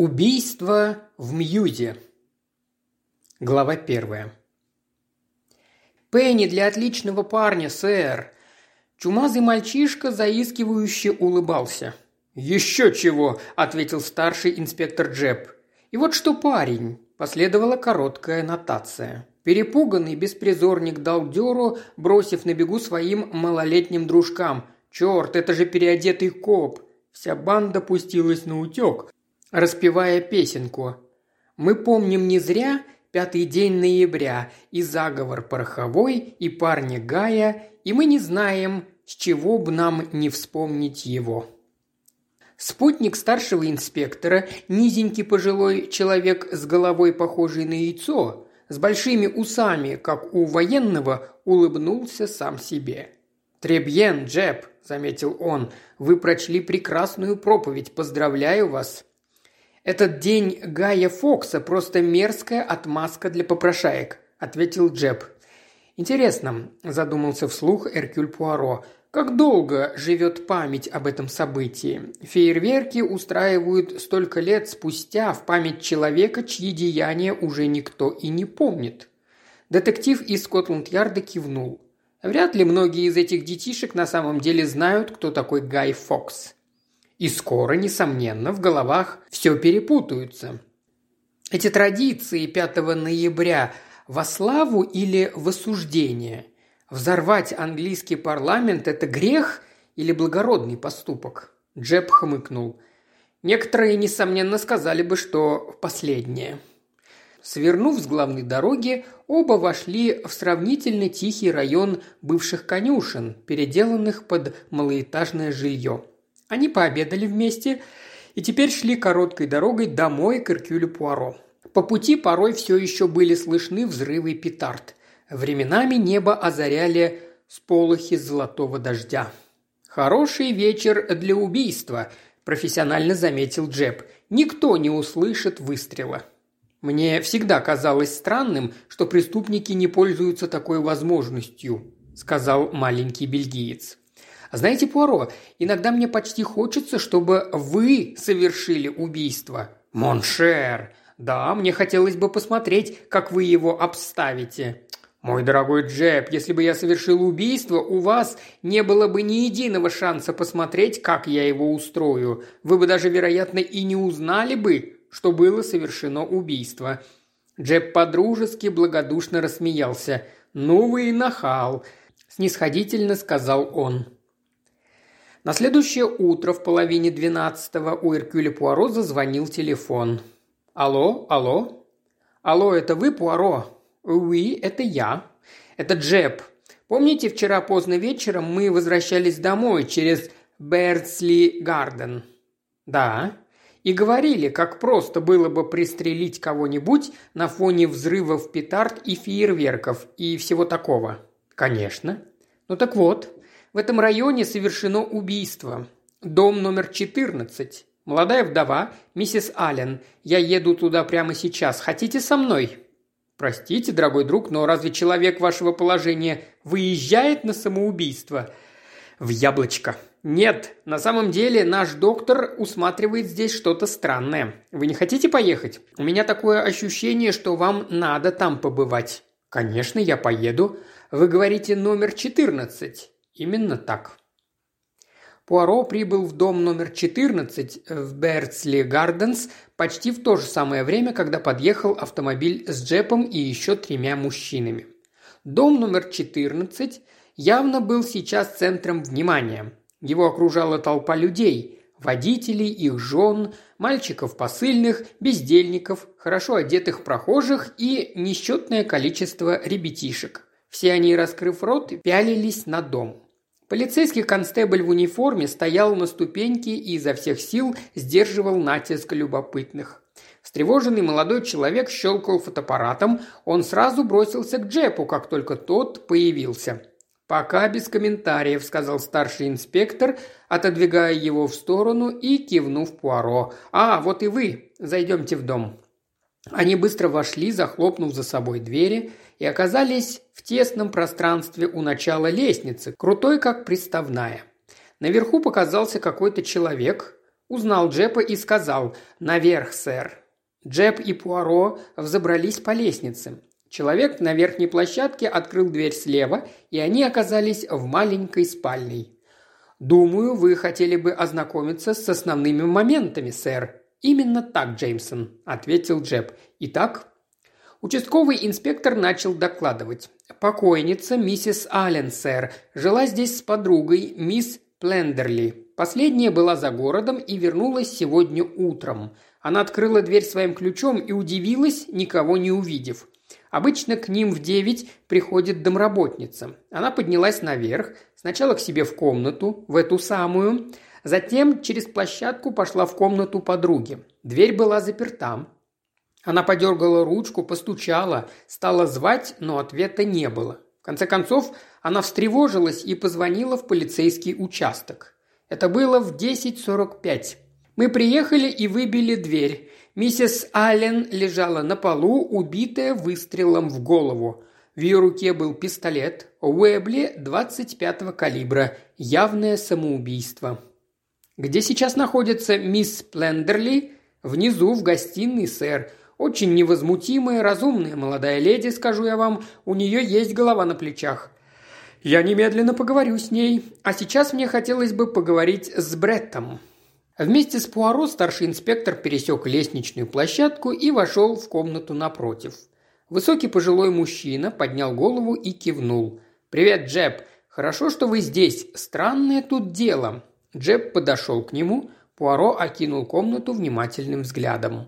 Убийство в Мьюзе. Глава первая. «Пенни для отличного парня, сэр!» Чумазый мальчишка заискивающе улыбался. «Еще чего!» – ответил старший инспектор Джеб. «И вот что парень!» – последовала короткая нотация. Перепуганный беспризорник дал дёру, бросив на бегу своим малолетним дружкам. «Черт, это же переодетый коп!» Вся банда пустилась на утек, распевая песенку. Мы помним не зря пятый день ноября и заговор пороховой, и парня Гая, и мы не знаем, с чего бы нам не вспомнить его. Спутник старшего инспектора, низенький пожилой человек с головой похожей на яйцо, с большими усами, как у военного, улыбнулся сам себе. «Требьен, Джеб», – заметил он, – «вы прочли прекрасную проповедь, поздравляю вас. «Этот день Гая Фокса просто мерзкая отмазка для попрошаек», – ответил Джеб. «Интересно», – задумался вслух Эркюль Пуаро, – «как долго живет память об этом событии? Фейерверки устраивают столько лет спустя в память человека, чьи деяния уже никто и не помнит». Детектив из Скотланд-Ярда кивнул. Вряд ли многие из этих детишек на самом деле знают, кто такой Гай Фокс. И скоро, несомненно, в головах все перепутаются. Эти традиции 5 ноября во славу или в осуждение? Взорвать английский парламент – это грех или благородный поступок? Джеб хмыкнул. Некоторые, несомненно, сказали бы, что последнее. Свернув с главной дороги, оба вошли в сравнительно тихий район бывших конюшен, переделанных под малоэтажное жилье. Они пообедали вместе и теперь шли короткой дорогой домой к Иркюлю Пуаро. По пути порой все еще были слышны взрывы петард. Временами небо озаряли сполохи золотого дождя. «Хороший вечер для убийства», – профессионально заметил Джеб. «Никто не услышит выстрела». «Мне всегда казалось странным, что преступники не пользуются такой возможностью», – сказал маленький бельгиец. Знаете, Пуаро, иногда мне почти хочется, чтобы вы совершили убийство. Mon cher. Да, мне хотелось бы посмотреть, как вы его обставите. Мой дорогой Джепп, если бы я совершил убийство, у вас не было бы ни единого шанса посмотреть, как я его устрою. Вы бы даже, вероятно, и не узнали бы, что было совершено убийство. Джеб подружески благодушно рассмеялся. «Ну вы и нахал», – снисходительно сказал он. На следующее утро в половине двенадцатого у Эркюля Пуаро зазвонил телефон. «Алло, алло?» «Алло, это вы, Пуаро?» «Уи, это я. Это Джеб. Помните, вчера поздно вечером мы возвращались домой через Бердсли Гарден?» «Да», и говорили, как просто было бы пристрелить кого-нибудь на фоне взрывов петард и фейерверков и всего такого. Конечно. Ну так вот, в этом районе совершено убийство. Дом номер 14. Молодая вдова, миссис Аллен. Я еду туда прямо сейчас. Хотите со мной?» «Простите, дорогой друг, но разве человек вашего положения выезжает на самоубийство?» «В яблочко», «Нет, на самом деле наш доктор усматривает здесь что-то странное. Вы не хотите поехать? У меня такое ощущение, что вам надо там побывать». «Конечно, я поеду. Вы говорите номер 14. Именно так. Пуаро прибыл в дом номер 14 в Берцли Гарденс почти в то же самое время, когда подъехал автомобиль с джепом и еще тремя мужчинами. Дом номер 14 явно был сейчас центром внимания. Его окружала толпа людей – водителей, их жен, мальчиков посыльных, бездельников, хорошо одетых прохожих и несчетное количество ребятишек. Все они, раскрыв рот, пялились на дом. Полицейский констебль в униформе стоял на ступеньке и изо всех сил сдерживал натиск любопытных. Встревоженный молодой человек щелкал фотоаппаратом, он сразу бросился к Джепу, как только тот появился. «Пока без комментариев», – сказал старший инспектор, отодвигая его в сторону и кивнув Пуаро. «А, вот и вы. Зайдемте в дом». Они быстро вошли, захлопнув за собой двери – и оказались в тесном пространстве у начала лестницы, крутой как приставная. Наверху показался какой-то человек. узнал Джепа и сказал «Наверх, сэр». Джеб и Пуаро взобрались по лестнице. Человек на верхней площадке открыл дверь слева, и они оказались в маленькой спальной. «Думаю, вы хотели бы ознакомиться с основными моментами, сэр». «Именно так, Джеймсон», – ответил Джеб. «Итак?» Участковый инспектор начал докладывать. «Покойница, миссис Аллен, сэр, жила здесь с подругой, мисс Плендерли. Последняя была за городом и вернулась сегодня утром. Она открыла дверь своим ключом и удивилась, никого не увидев. Обычно к ним в девять приходит домработница. Она поднялась наверх, сначала к себе в комнату, в эту самую, затем через площадку пошла в комнату подруги. Дверь была заперта. Она подергала ручку, постучала, стала звать, но ответа не было. В конце концов, она встревожилась и позвонила в полицейский участок. Это было в 10.45. Мы приехали и выбили дверь. Миссис Аллен лежала на полу, убитая выстрелом в голову. В ее руке был пистолет Уэбли 25-го калибра. Явное самоубийство. «Где сейчас находится мисс Плендерли?» «Внизу, в гостиной, сэр. Очень невозмутимая, разумная молодая леди, скажу я вам. У нее есть голова на плечах. Я немедленно поговорю с ней. А сейчас мне хотелось бы поговорить с Бреттом». Вместе с Пуаро старший инспектор пересек лестничную площадку и вошел в комнату напротив. Высокий пожилой мужчина поднял голову и кивнул. «Привет, Джеб. Хорошо, что вы здесь. Странное тут дело». Джеб подошел к нему. Пуаро окинул комнату внимательным взглядом.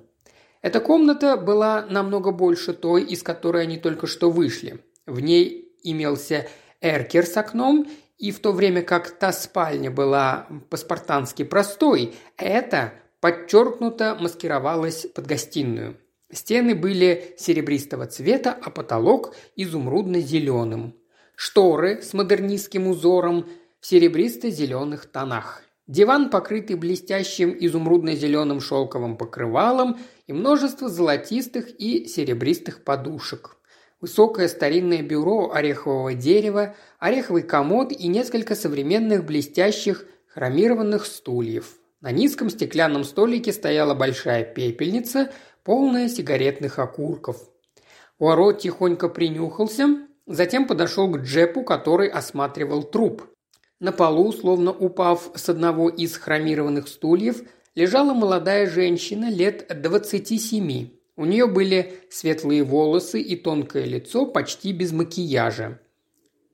Эта комната была намного больше той, из которой они только что вышли. В ней имелся эркер с окном и в то время как та спальня была по-спартански простой, эта подчеркнуто маскировалась под гостиную. Стены были серебристого цвета, а потолок изумрудно-зеленым. Шторы с модернистским узором в серебристо-зеленых тонах. Диван, покрытый блестящим изумрудно-зеленым шелковым покрывалом и множество золотистых и серебристых подушек. Высокое старинное бюро орехового дерева, ореховый комод и несколько современных блестящих хромированных стульев. На низком стеклянном столике стояла большая пепельница, полная сигаретных окурков. Уорот тихонько принюхался, затем подошел к Джепу, который осматривал труп. На полу, словно упав с одного из хромированных стульев, лежала молодая женщина лет двадцати семи. У нее были светлые волосы и тонкое лицо почти без макияжа.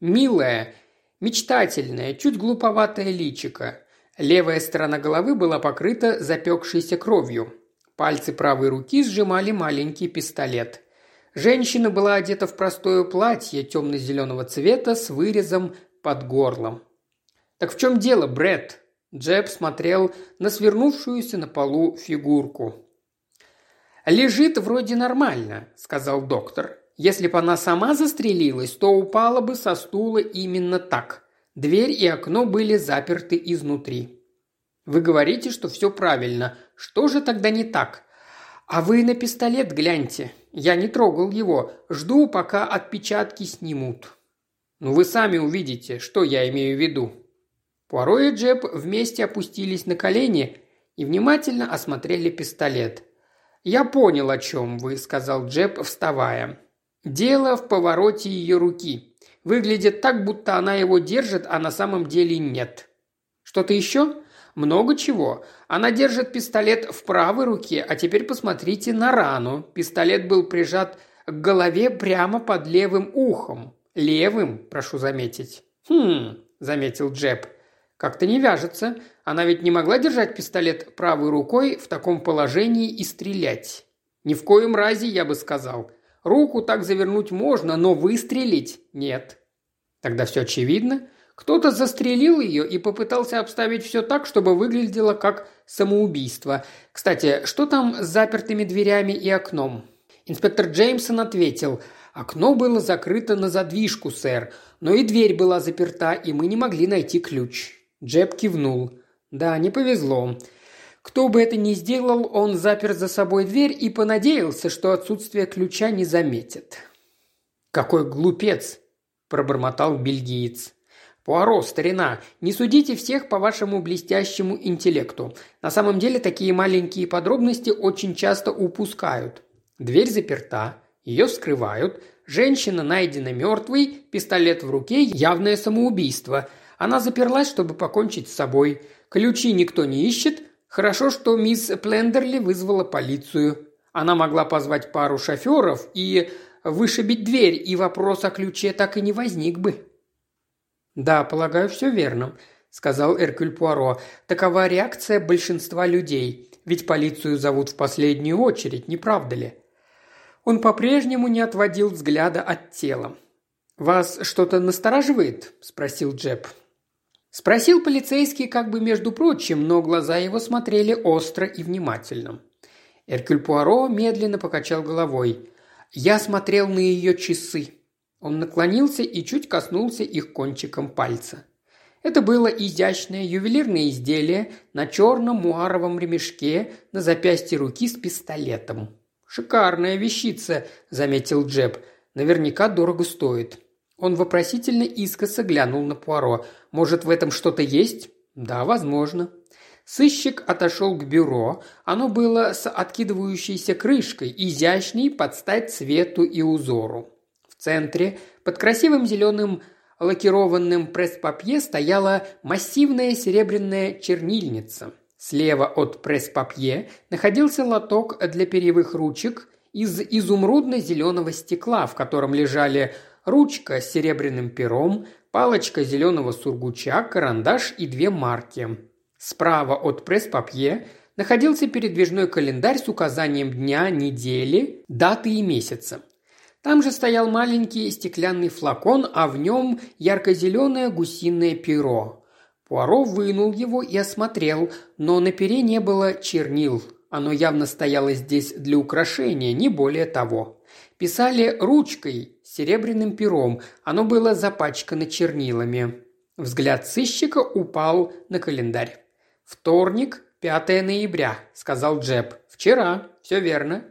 Милая, мечтательная, чуть глуповатая личика. Левая сторона головы была покрыта запекшейся кровью. Пальцы правой руки сжимали маленький пистолет. Женщина была одета в простое платье темно-зеленого цвета с вырезом под горлом. «Так в чем дело, Бред? Джеб смотрел на свернувшуюся на полу фигурку. «Лежит вроде нормально», – сказал доктор. «Если бы она сама застрелилась, то упала бы со стула именно так. Дверь и окно были заперты изнутри». «Вы говорите, что все правильно. Что же тогда не так?» «А вы на пистолет гляньте. Я не трогал его. Жду, пока отпечатки снимут». «Ну вы сами увидите, что я имею в виду». Пуаро и Джеб вместе опустились на колени и внимательно осмотрели пистолет. «Я понял, о чем вы», – сказал Джеб, вставая. «Дело в повороте ее руки. Выглядит так, будто она его держит, а на самом деле нет. Что-то еще?» «Много чего. Она держит пистолет в правой руке, а теперь посмотрите на рану. Пистолет был прижат к голове прямо под левым ухом. Левым, прошу заметить». «Хм», – заметил Джеб. «Как-то не вяжется. Она ведь не могла держать пистолет правой рукой в таком положении и стрелять. Ни в коем разе, я бы сказал. Руку так завернуть можно, но выстрелить нет. Тогда все очевидно. Кто-то застрелил ее и попытался обставить все так, чтобы выглядело как самоубийство. Кстати, что там с запертыми дверями и окном? Инспектор Джеймсон ответил, окно было закрыто на задвижку, сэр, но и дверь была заперта, и мы не могли найти ключ. Джеб кивнул. Да, не повезло. Кто бы это ни сделал, он запер за собой дверь и понадеялся, что отсутствие ключа не заметит. «Какой глупец!» – пробормотал бельгиец. Пуаро, старина, не судите всех по вашему блестящему интеллекту. На самом деле такие маленькие подробности очень часто упускают. Дверь заперта, ее вскрывают, женщина найдена мертвой, пистолет в руке – явное самоубийство. Она заперлась, чтобы покончить с собой. Ключи никто не ищет. Хорошо, что мисс Плендерли вызвала полицию. Она могла позвать пару шоферов и вышибить дверь, и вопрос о ключе так и не возник бы. «Да, полагаю, все верно», – сказал Эркюль Пуаро. «Такова реакция большинства людей. Ведь полицию зовут в последнюю очередь, не правда ли?» Он по-прежнему не отводил взгляда от тела. «Вас что-то настораживает?» – спросил Джеб. Спросил полицейский как бы между прочим, но глаза его смотрели остро и внимательно. Эркюль Пуаро медленно покачал головой. «Я смотрел на ее часы. Он наклонился и чуть коснулся их кончиком пальца. Это было изящное ювелирное изделие на черном муаровом ремешке на запястье руки с пистолетом. «Шикарная вещица», – заметил Джеб. «Наверняка дорого стоит». Он вопросительно искоса глянул на Пуаро. «Может, в этом что-то есть?» «Да, возможно». Сыщик отошел к бюро. Оно было с откидывающейся крышкой, изящней под стать цвету и узору. В центре, под красивым зеленым лакированным пресс-папье стояла массивная серебряная чернильница. Слева от пресс-папье находился лоток для перьевых ручек из изумрудно-зеленого стекла, в котором лежали ручка с серебряным пером, палочка зеленого сургуча, карандаш и две марки. Справа от пресс-папье находился передвижной календарь с указанием дня, недели, даты и месяца. Там же стоял маленький стеклянный флакон, а в нем ярко-зеленое гусиное перо. Пуаро вынул его и осмотрел, но на пере не было чернил. Оно явно стояло здесь для украшения, не более того. Писали ручкой, серебряным пером, оно было запачкано чернилами. Взгляд сыщика упал на календарь. «Вторник, 5 ноября», – сказал Джеб. «Вчера, все верно».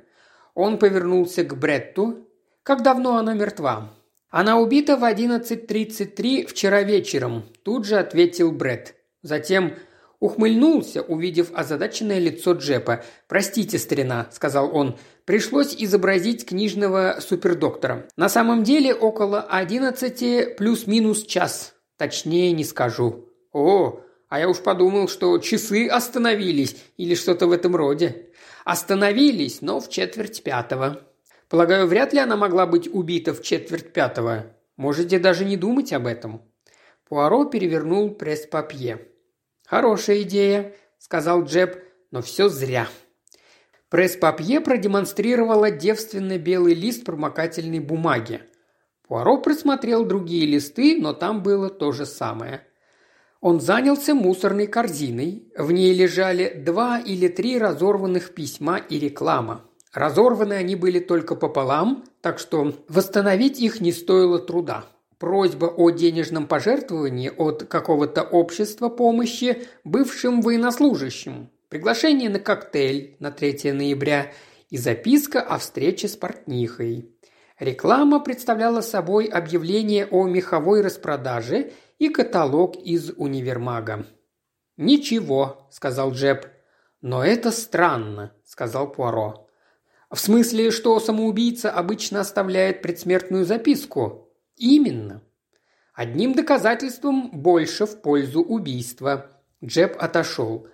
Он повернулся к Бретту, как давно она мертва?» «Она убита в 11.33 вчера вечером», – тут же ответил Бред. Затем ухмыльнулся, увидев озадаченное лицо Джепа. «Простите, старина», – сказал он, – «пришлось изобразить книжного супердоктора. На самом деле около 11 плюс-минус час. Точнее не скажу». «О, а я уж подумал, что часы остановились или что-то в этом роде». «Остановились, но в четверть пятого», Полагаю, вряд ли она могла быть убита в четверть пятого. Можете даже не думать об этом». Пуаро перевернул пресс-папье. «Хорошая идея», – сказал Джеб, – «но все зря». Пресс-папье продемонстрировала девственно белый лист промокательной бумаги. Пуаро просмотрел другие листы, но там было то же самое. Он занялся мусорной корзиной. В ней лежали два или три разорванных письма и реклама. Разорваны они были только пополам, так что восстановить их не стоило труда. Просьба о денежном пожертвовании от какого-то общества помощи бывшим военнослужащим. Приглашение на коктейль на 3 ноября и записка о встрече с портнихой. Реклама представляла собой объявление о меховой распродаже и каталог из универмага. «Ничего», – сказал Джеб. «Но это странно», – сказал Пуаро. В смысле, что самоубийца обычно оставляет предсмертную записку? Именно. Одним доказательством больше в пользу убийства. Джеб отошел.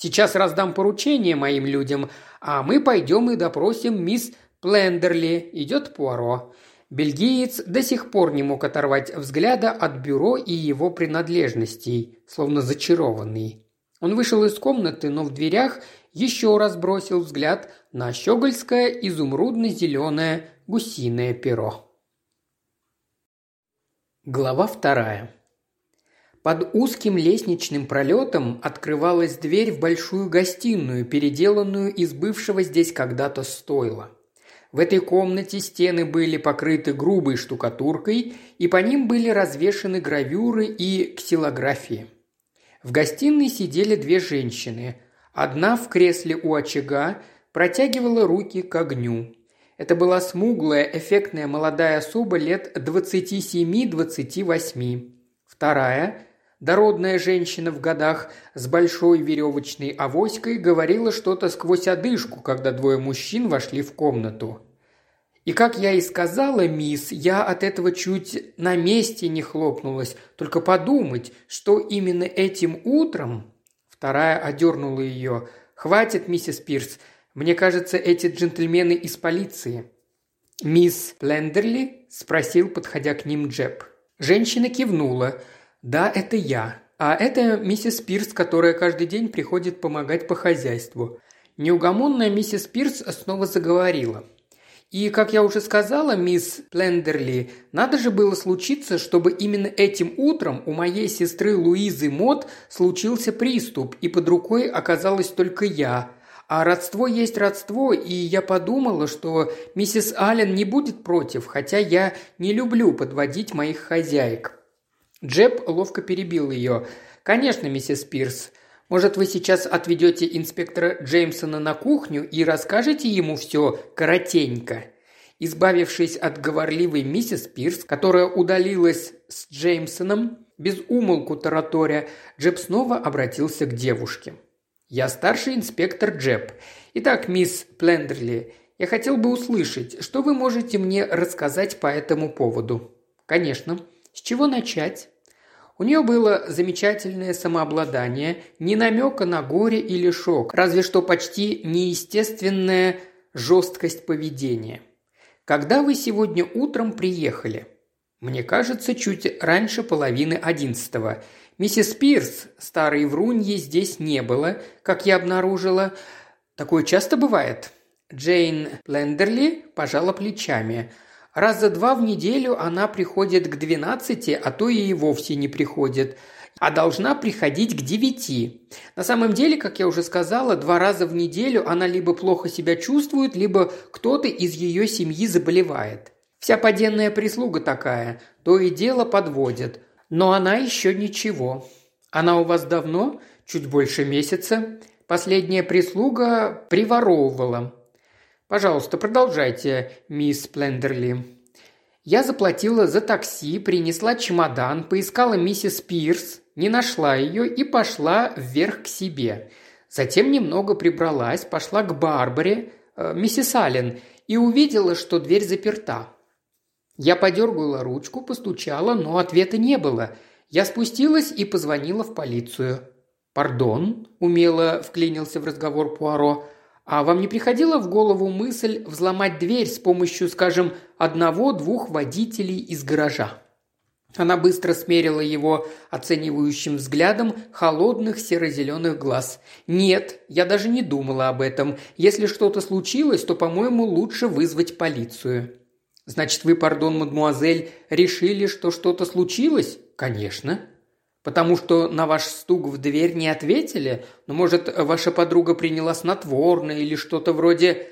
Сейчас раздам поручение моим людям, а мы пойдем и допросим мисс Плендерли. Идет Пуаро. Бельгиец до сих пор не мог оторвать взгляда от бюро и его принадлежностей, словно зачарованный. Он вышел из комнаты, но в дверях еще раз бросил взгляд на щегольское изумрудно-зеленое гусиное перо. Глава вторая. Под узким лестничным пролетом открывалась дверь в большую гостиную, переделанную из бывшего здесь когда-то стойла. В этой комнате стены были покрыты грубой штукатуркой, и по ним были развешаны гравюры и ксилографии. В гостиной сидели две женщины. Одна в кресле у очага протягивала руки к огню. Это была смуглая, эффектная молодая особа лет 27-28. Вторая Дородная женщина в годах с большой веревочной авоськой говорила что-то сквозь одышку, когда двое мужчин вошли в комнату. И как я и сказала, мисс, я от этого чуть на месте не хлопнулась. Только подумать, что именно этим утром... Вторая одернула ее. «Хватит, миссис Пирс. Мне кажется, эти джентльмены из полиции». «Мисс Плендерли?» – спросил, подходя к ним Джеб. Женщина кивнула – «Да, это я. А это миссис Пирс, которая каждый день приходит помогать по хозяйству». Неугомонная миссис Пирс снова заговорила. И, как я уже сказала, мисс Плендерли, надо же было случиться, чтобы именно этим утром у моей сестры Луизы Мот случился приступ, и под рукой оказалась только я. А родство есть родство, и я подумала, что миссис Аллен не будет против, хотя я не люблю подводить моих хозяек. Джеб ловко перебил ее. «Конечно, миссис Пирс. Может, вы сейчас отведете инспектора Джеймсона на кухню и расскажете ему все коротенько?» Избавившись от говорливой миссис Пирс, которая удалилась с Джеймсоном, без умолку тараторя, Джеб снова обратился к девушке. «Я старший инспектор Джеб. Итак, мисс Плендерли, я хотел бы услышать, что вы можете мне рассказать по этому поводу?» «Конечно», с чего начать? У нее было замечательное самообладание, ни намека на горе или шок, разве что почти неестественная жесткость поведения. Когда вы сегодня утром приехали? Мне кажется, чуть раньше половины одиннадцатого. Миссис Пирс, старой вруньи, здесь не было, как я обнаружила. Такое часто бывает. Джейн Лендерли пожала плечами – Раза два в неделю она приходит к двенадцати, а то и вовсе не приходит а должна приходить к девяти. На самом деле, как я уже сказала, два раза в неделю она либо плохо себя чувствует, либо кто-то из ее семьи заболевает. Вся поденная прислуга такая, то и дело подводит. Но она еще ничего. Она у вас давно? Чуть больше месяца. Последняя прислуга приворовывала. «Пожалуйста, продолжайте, мисс Плендерли». Я заплатила за такси, принесла чемодан, поискала миссис Пирс, не нашла ее и пошла вверх к себе. Затем немного прибралась, пошла к Барбаре, э, миссис Аллен, и увидела, что дверь заперта. Я подергала ручку, постучала, но ответа не было. Я спустилась и позвонила в полицию. «Пардон», – умело вклинился в разговор Пуаро, а вам не приходила в голову мысль взломать дверь с помощью, скажем, одного-двух водителей из гаража? Она быстро смерила его оценивающим взглядом холодных серо-зеленых глаз. «Нет, я даже не думала об этом. Если что-то случилось, то, по-моему, лучше вызвать полицию». «Значит, вы, пардон, мадмуазель, решили, что что-то случилось?» «Конечно». Потому что на ваш стук в дверь не ответили? Ну, может, ваша подруга приняла снотворное или что-то вроде...»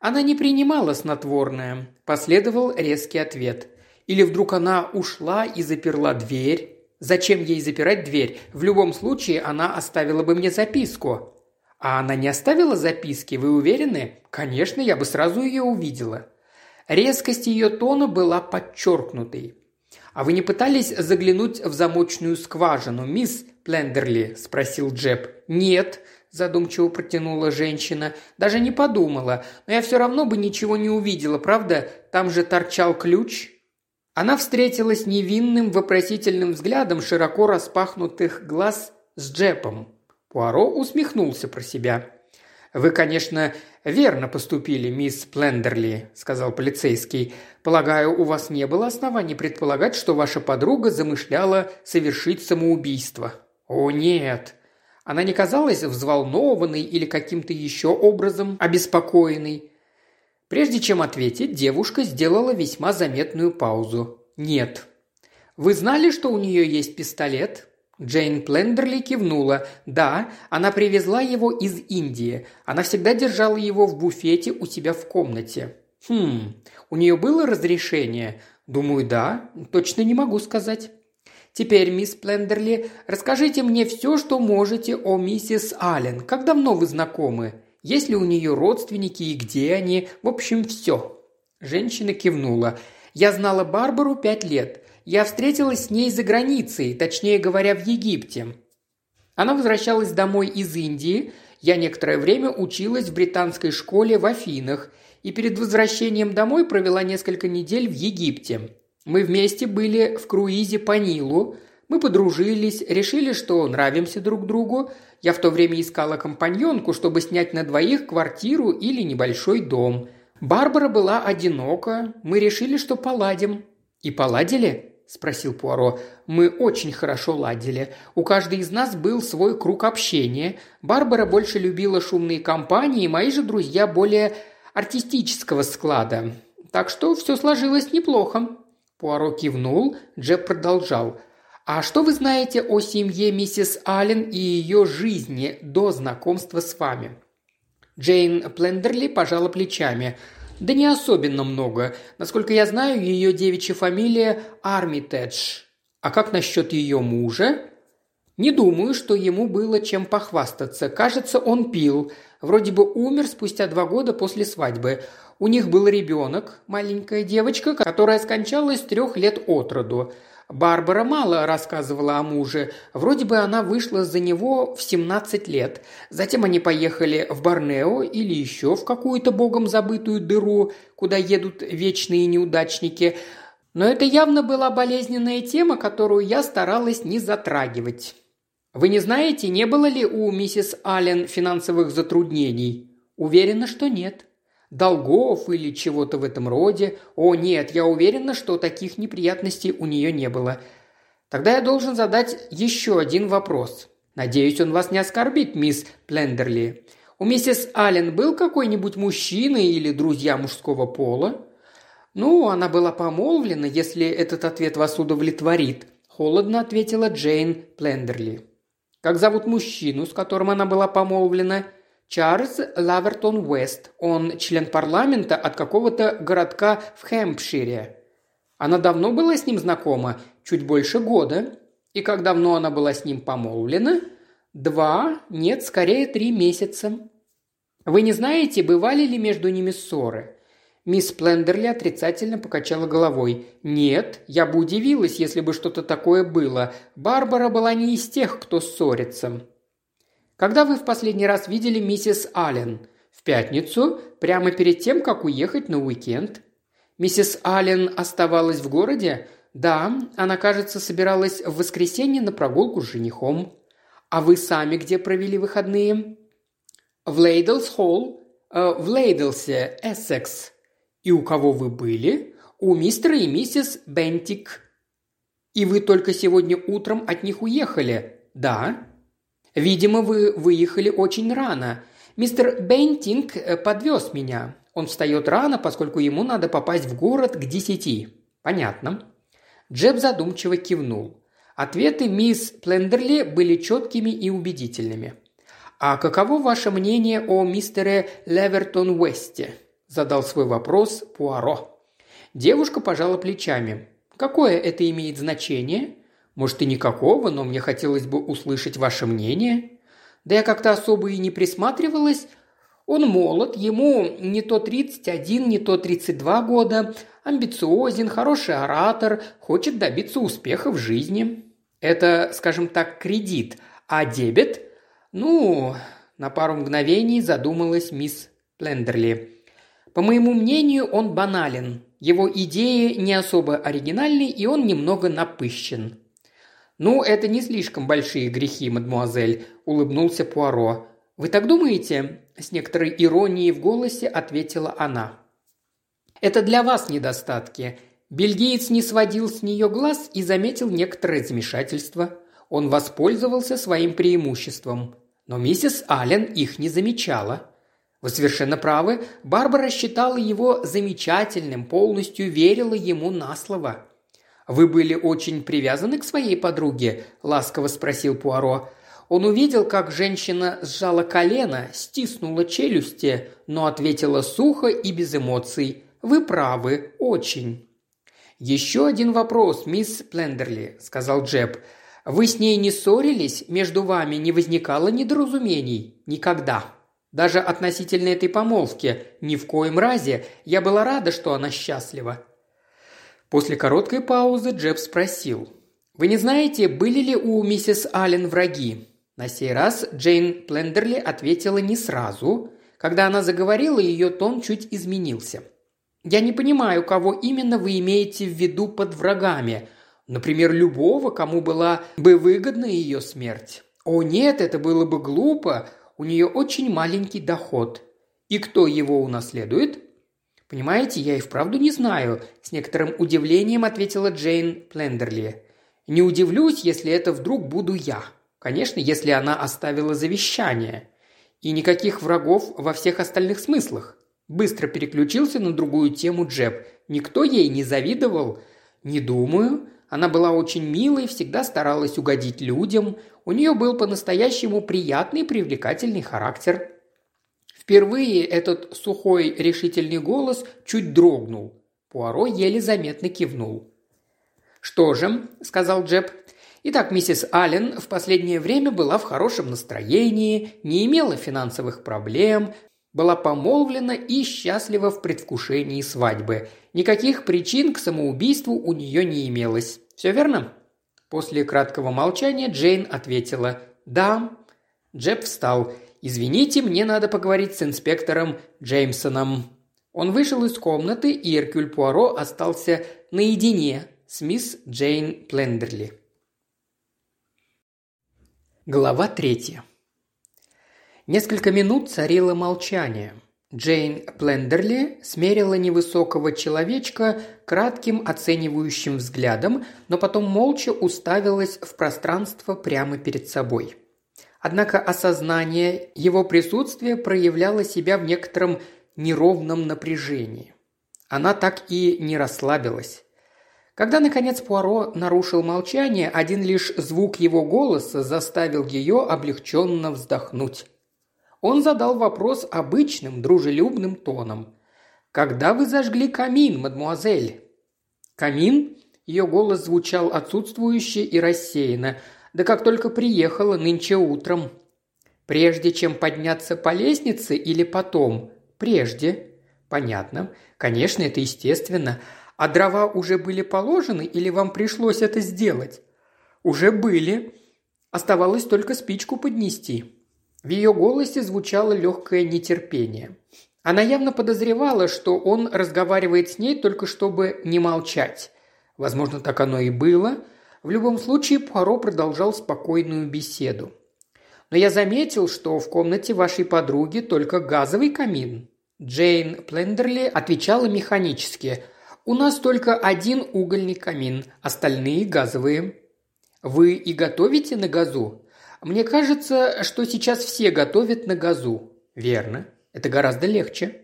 Она не принимала снотворное. Последовал резкий ответ. Или вдруг она ушла и заперла дверь? Зачем ей запирать дверь? В любом случае она оставила бы мне записку. А она не оставила записки, вы уверены? Конечно, я бы сразу ее увидела. Резкость ее тона была подчеркнутой. «А вы не пытались заглянуть в замочную скважину, мисс Плендерли?» – спросил Джеб. «Нет», – задумчиво протянула женщина. «Даже не подумала. Но я все равно бы ничего не увидела, правда? Там же торчал ключ». Она встретилась невинным вопросительным взглядом широко распахнутых глаз с Джепом. Пуаро усмехнулся про себя. «Вы, конечно, верно поступили, мисс Плендерли», – сказал полицейский. «Полагаю, у вас не было оснований предполагать, что ваша подруга замышляла совершить самоубийство». «О, нет», она не казалась взволнованной или каким-то еще образом обеспокоенной. Прежде чем ответить, девушка сделала весьма заметную паузу. «Нет». «Вы знали, что у нее есть пистолет?» Джейн Плендерли кивнула. «Да, она привезла его из Индии. Она всегда держала его в буфете у себя в комнате». «Хм, у нее было разрешение?» «Думаю, да. Точно не могу сказать». «Теперь, мисс Плендерли, расскажите мне все, что можете о миссис Аллен. Как давно вы знакомы? Есть ли у нее родственники и где они? В общем, все». Женщина кивнула. «Я знала Барбару пять лет. Я встретилась с ней за границей, точнее говоря, в Египте. Она возвращалась домой из Индии. Я некоторое время училась в британской школе в Афинах и перед возвращением домой провела несколько недель в Египте. Мы вместе были в круизе по Нилу, мы подружились, решили, что нравимся друг другу. Я в то время искала компаньонку, чтобы снять на двоих квартиру или небольшой дом. Барбара была одинока, мы решили, что поладим. И поладили? – спросил Пуаро. «Мы очень хорошо ладили. У каждой из нас был свой круг общения. Барбара больше любила шумные компании, мои же друзья более артистического склада. Так что все сложилось неплохо». Пуаро кивнул, Джеб продолжал. «А что вы знаете о семье миссис Аллен и ее жизни до знакомства с вами?» Джейн Плендерли пожала плечами – да не особенно много. Насколько я знаю, ее девичья фамилия Армитедж. А как насчет ее мужа? Не думаю, что ему было чем похвастаться. Кажется, он пил. Вроде бы умер спустя два года после свадьбы. У них был ребенок, маленькая девочка, которая скончалась трех лет от роду. Барбара мало рассказывала о муже. Вроде бы она вышла за него в 17 лет. Затем они поехали в Борнео или еще в какую-то богом забытую дыру, куда едут вечные неудачники. Но это явно была болезненная тема, которую я старалась не затрагивать. Вы не знаете, не было ли у миссис Аллен финансовых затруднений? Уверена, что нет долгов или чего-то в этом роде. О, нет, я уверена, что таких неприятностей у нее не было. Тогда я должен задать еще один вопрос. Надеюсь, он вас не оскорбит, мисс Плендерли. У миссис Аллен был какой-нибудь мужчина или друзья мужского пола? Ну, она была помолвлена, если этот ответ вас удовлетворит. Холодно ответила Джейн Плендерли. Как зовут мужчину, с которым она была помолвлена? Чарльз Лавертон Уэст. Он член парламента от какого-то городка в Хэмпшире. Она давно была с ним знакома? Чуть больше года. И как давно она была с ним помолвлена? Два, нет, скорее три месяца. Вы не знаете, бывали ли между ними ссоры? Мисс Плендерли отрицательно покачала головой. «Нет, я бы удивилась, если бы что-то такое было. Барбара была не из тех, кто ссорится. Когда вы в последний раз видели миссис Аллен? В пятницу, прямо перед тем, как уехать на уикенд. Миссис Аллен оставалась в городе? Да, она, кажется, собиралась в воскресенье на прогулку с женихом. А вы сами где провели выходные? В Лейдлс Холл, э, в Лейдлсе, Эссекс. И у кого вы были? У мистера и миссис Бентик. И вы только сегодня утром от них уехали? Да. Видимо, вы выехали очень рано. Мистер Бентинг э, подвез меня. Он встает рано, поскольку ему надо попасть в город к десяти. Понятно. Джеб задумчиво кивнул. Ответы мисс Плендерли были четкими и убедительными. «А каково ваше мнение о мистере Левертон Уэсте?» – задал свой вопрос Пуаро. Девушка пожала плечами. «Какое это имеет значение?» Может, и никакого, но мне хотелось бы услышать ваше мнение. Да я как-то особо и не присматривалась. Он молод, ему не то 31, не то 32 года, амбициозен, хороший оратор, хочет добиться успеха в жизни. Это, скажем так, кредит, а дебет? Ну, на пару мгновений задумалась мисс Плендерли. По моему мнению, он банален. Его идеи не особо оригинальны, и он немного напыщен. «Ну, это не слишком большие грехи, мадмуазель», – улыбнулся Пуаро. «Вы так думаете?» – с некоторой иронией в голосе ответила она. «Это для вас недостатки. Бельгиец не сводил с нее глаз и заметил некоторое замешательство. Он воспользовался своим преимуществом. Но миссис Аллен их не замечала. Вы совершенно правы. Барбара считала его замечательным, полностью верила ему на слово. «Вы были очень привязаны к своей подруге?» – ласково спросил Пуаро. Он увидел, как женщина сжала колено, стиснула челюсти, но ответила сухо и без эмоций. «Вы правы, очень». «Еще один вопрос, мисс Плендерли», – сказал Джеб. «Вы с ней не ссорились? Между вами не возникало недоразумений? Никогда. Даже относительно этой помолвки. Ни в коем разе. Я была рада, что она счастлива. После короткой паузы Джеб спросил. «Вы не знаете, были ли у миссис Аллен враги?» На сей раз Джейн Плендерли ответила не сразу. Когда она заговорила, ее тон чуть изменился. «Я не понимаю, кого именно вы имеете в виду под врагами. Например, любого, кому была бы выгодна ее смерть. О нет, это было бы глупо. У нее очень маленький доход. И кто его унаследует?» «Понимаете, я и вправду не знаю», – с некоторым удивлением ответила Джейн Плендерли. «Не удивлюсь, если это вдруг буду я. Конечно, если она оставила завещание. И никаких врагов во всех остальных смыслах». Быстро переключился на другую тему Джеб. Никто ей не завидовал. «Не думаю. Она была очень милой, всегда старалась угодить людям. У нее был по-настоящему приятный привлекательный характер. Впервые этот сухой решительный голос чуть дрогнул. Пуаро еле заметно кивнул. «Что же», – сказал Джеб, – «итак, миссис Аллен в последнее время была в хорошем настроении, не имела финансовых проблем, была помолвлена и счастлива в предвкушении свадьбы. Никаких причин к самоубийству у нее не имелось. Все верно?» После краткого молчания Джейн ответила «Да». Джеб встал – «Извините, мне надо поговорить с инспектором Джеймсоном». Он вышел из комнаты, и Эркюль Пуаро остался наедине с мисс Джейн Плендерли. Глава третья. Несколько минут царило молчание. Джейн Плендерли смерила невысокого человечка кратким оценивающим взглядом, но потом молча уставилась в пространство прямо перед собой – Однако осознание его присутствия проявляло себя в некотором неровном напряжении. Она так и не расслабилась. Когда, наконец, Пуаро нарушил молчание, один лишь звук его голоса заставил ее облегченно вздохнуть. Он задал вопрос обычным, дружелюбным тоном. «Когда вы зажгли камин, мадмуазель?» «Камин?» Ее голос звучал отсутствующе и рассеянно – да как только приехала нынче утром. Прежде чем подняться по лестнице или потом? Прежде. Понятно. Конечно, это естественно. А дрова уже были положены или вам пришлось это сделать? Уже были. Оставалось только спичку поднести. В ее голосе звучало легкое нетерпение. Она явно подозревала, что он разговаривает с ней только чтобы не молчать. Возможно, так оно и было – в любом случае Пуаро продолжал спокойную беседу. «Но я заметил, что в комнате вашей подруги только газовый камин». Джейн Плендерли отвечала механически. «У нас только один угольный камин, остальные газовые». «Вы и готовите на газу?» «Мне кажется, что сейчас все готовят на газу». «Верно. Это гораздо легче».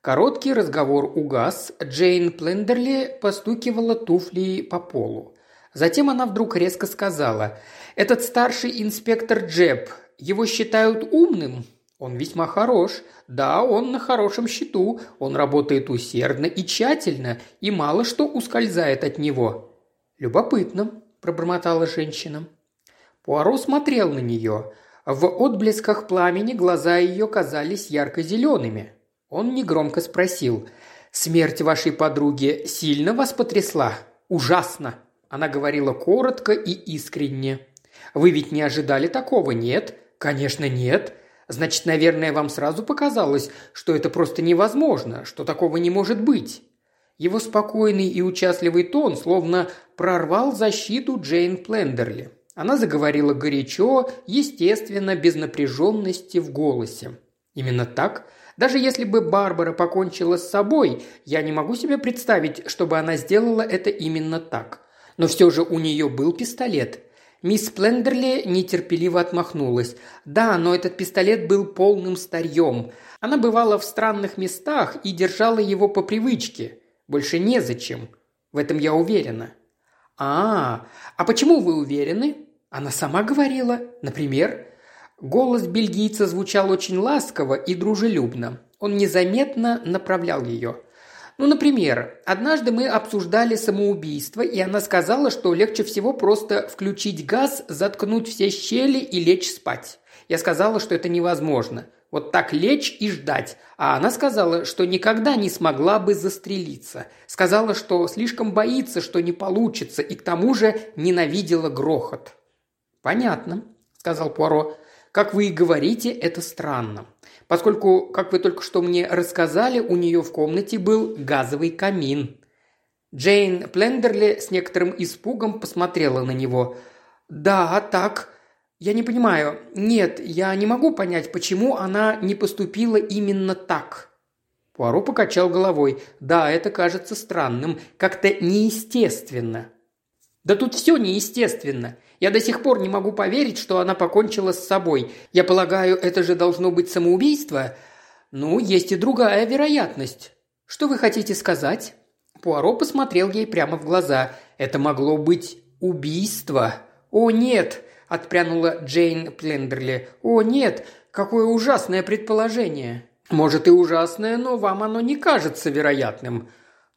Короткий разговор угас. Джейн Плендерли постукивала туфлей по полу. Затем она вдруг резко сказала, «Этот старший инспектор Джеб, его считают умным?» Он весьма хорош. Да, он на хорошем счету. Он работает усердно и тщательно, и мало что ускользает от него. Любопытно, пробормотала женщина. Пуаро смотрел на нее. В отблесках пламени глаза ее казались ярко-зелеными. Он негромко спросил. «Смерть вашей подруги сильно вас потрясла? Ужасно!» Она говорила коротко и искренне. «Вы ведь не ожидали такого, нет?» «Конечно, нет. Значит, наверное, вам сразу показалось, что это просто невозможно, что такого не может быть». Его спокойный и участливый тон словно прорвал защиту Джейн Плендерли. Она заговорила горячо, естественно, без напряженности в голосе. Именно так. Даже если бы Барбара покончила с собой, я не могу себе представить, чтобы она сделала это именно так. Но все же у нее был пистолет. Мисс Плендерли нетерпеливо отмахнулась. Да, но этот пистолет был полным старьем. Она бывала в странных местах и держала его по привычке. Больше незачем. В этом я уверена. А, а почему вы уверены? Она сама говорила. Например, голос бельгийца звучал очень ласково и дружелюбно. Он незаметно направлял ее. Ну, например, однажды мы обсуждали самоубийство, и она сказала, что легче всего просто включить газ, заткнуть все щели и лечь спать. Я сказала, что это невозможно. Вот так лечь и ждать. А она сказала, что никогда не смогла бы застрелиться. Сказала, что слишком боится, что не получится, и к тому же ненавидела грохот. «Понятно», – сказал Пуаро. «Как вы и говорите, это странно. Поскольку, как вы только что мне рассказали, у нее в комнате был газовый камин». Джейн Плендерли с некоторым испугом посмотрела на него. «Да, так. «Я не понимаю. Нет, я не могу понять, почему она не поступила именно так». Пуаро покачал головой. «Да, это кажется странным, как-то неестественно». «Да тут все неестественно. Я до сих пор не могу поверить, что она покончила с собой. Я полагаю, это же должно быть самоубийство? Ну, есть и другая вероятность. Что вы хотите сказать?» Пуаро посмотрел ей прямо в глаза. «Это могло быть убийство». «О, нет!» отпрянула Джейн Плендерли. «О, нет! Какое ужасное предположение!» «Может и ужасное, но вам оно не кажется вероятным».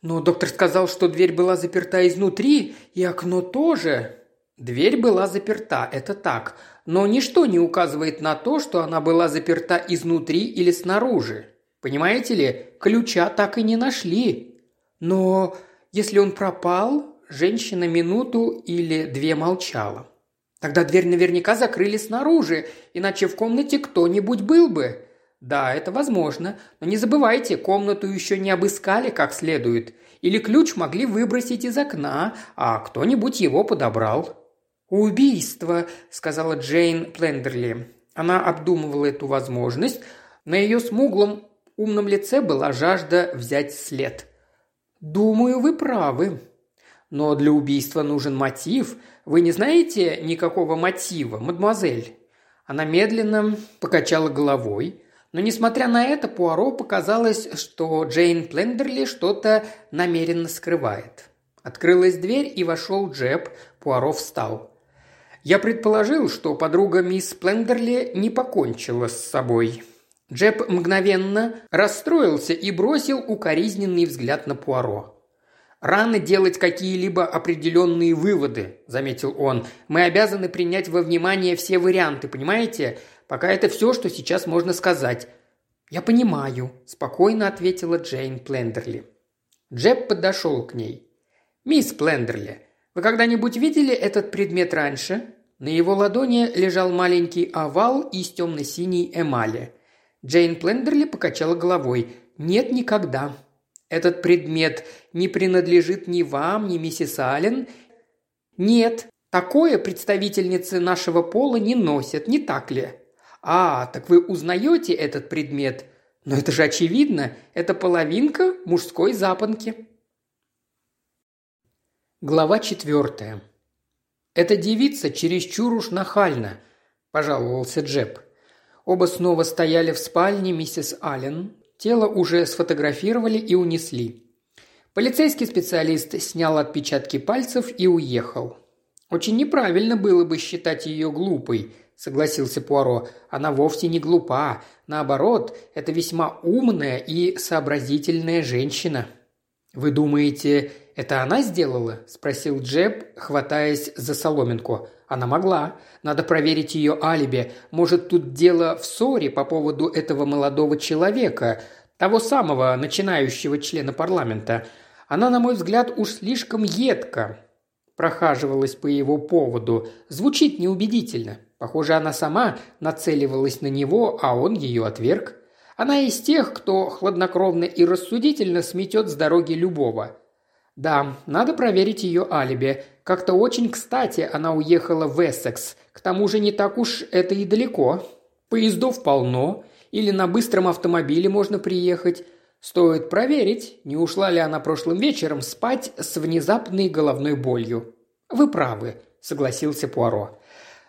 «Но доктор сказал, что дверь была заперта изнутри, и окно тоже». «Дверь была заперта, это так, но ничто не указывает на то, что она была заперта изнутри или снаружи. Понимаете ли, ключа так и не нашли». «Но если он пропал...» Женщина минуту или две молчала. Тогда дверь наверняка закрыли снаружи, иначе в комнате кто-нибудь был бы. Да, это возможно, но не забывайте, комнату еще не обыскали как следует. Или ключ могли выбросить из окна, а кто-нибудь его подобрал. «Убийство», – сказала Джейн Плендерли. Она обдумывала эту возможность. На ее смуглом умном лице была жажда взять след. «Думаю, вы правы», но для убийства нужен мотив. Вы не знаете никакого мотива, мадемуазель?» Она медленно покачала головой, но, несмотря на это, Пуаро показалось, что Джейн Плендерли что-то намеренно скрывает. Открылась дверь, и вошел Джеб. Пуаро встал. «Я предположил, что подруга мисс Плендерли не покончила с собой». Джеб мгновенно расстроился и бросил укоризненный взгляд на Пуаро. «Рано делать какие-либо определенные выводы», – заметил он. «Мы обязаны принять во внимание все варианты, понимаете? Пока это все, что сейчас можно сказать». «Я понимаю», – спокойно ответила Джейн Плендерли. Джеб подошел к ней. «Мисс Плендерли, вы когда-нибудь видели этот предмет раньше?» На его ладони лежал маленький овал из темно-синей эмали. Джейн Плендерли покачала головой. «Нет, никогда. Этот предмет не принадлежит ни вам, ни миссис Аллен. Нет, такое представительницы нашего пола не носят, не так ли? А, так вы узнаете этот предмет? Но это же очевидно, это половинка мужской запонки. Глава четвертая. «Эта девица чересчур уж нахальна», – пожаловался Джеб. Оба снова стояли в спальне миссис Аллен, Тело уже сфотографировали и унесли. Полицейский специалист снял отпечатки пальцев и уехал. «Очень неправильно было бы считать ее глупой», – согласился Пуаро. «Она вовсе не глупа. Наоборот, это весьма умная и сообразительная женщина». «Вы думаете, это она сделала?» – спросил Джеб, хватаясь за соломинку. Она могла. Надо проверить ее алиби. Может, тут дело в ссоре по поводу этого молодого человека, того самого начинающего члена парламента. Она, на мой взгляд, уж слишком едко прохаживалась по его поводу. Звучит неубедительно. Похоже, она сама нацеливалась на него, а он ее отверг. Она из тех, кто хладнокровно и рассудительно сметет с дороги любого. Да, надо проверить ее алиби. Как-то очень кстати она уехала в Эссекс. К тому же не так уж это и далеко. Поездов полно. Или на быстром автомобиле можно приехать. Стоит проверить, не ушла ли она прошлым вечером спать с внезапной головной болью. «Вы правы», – согласился Пуаро.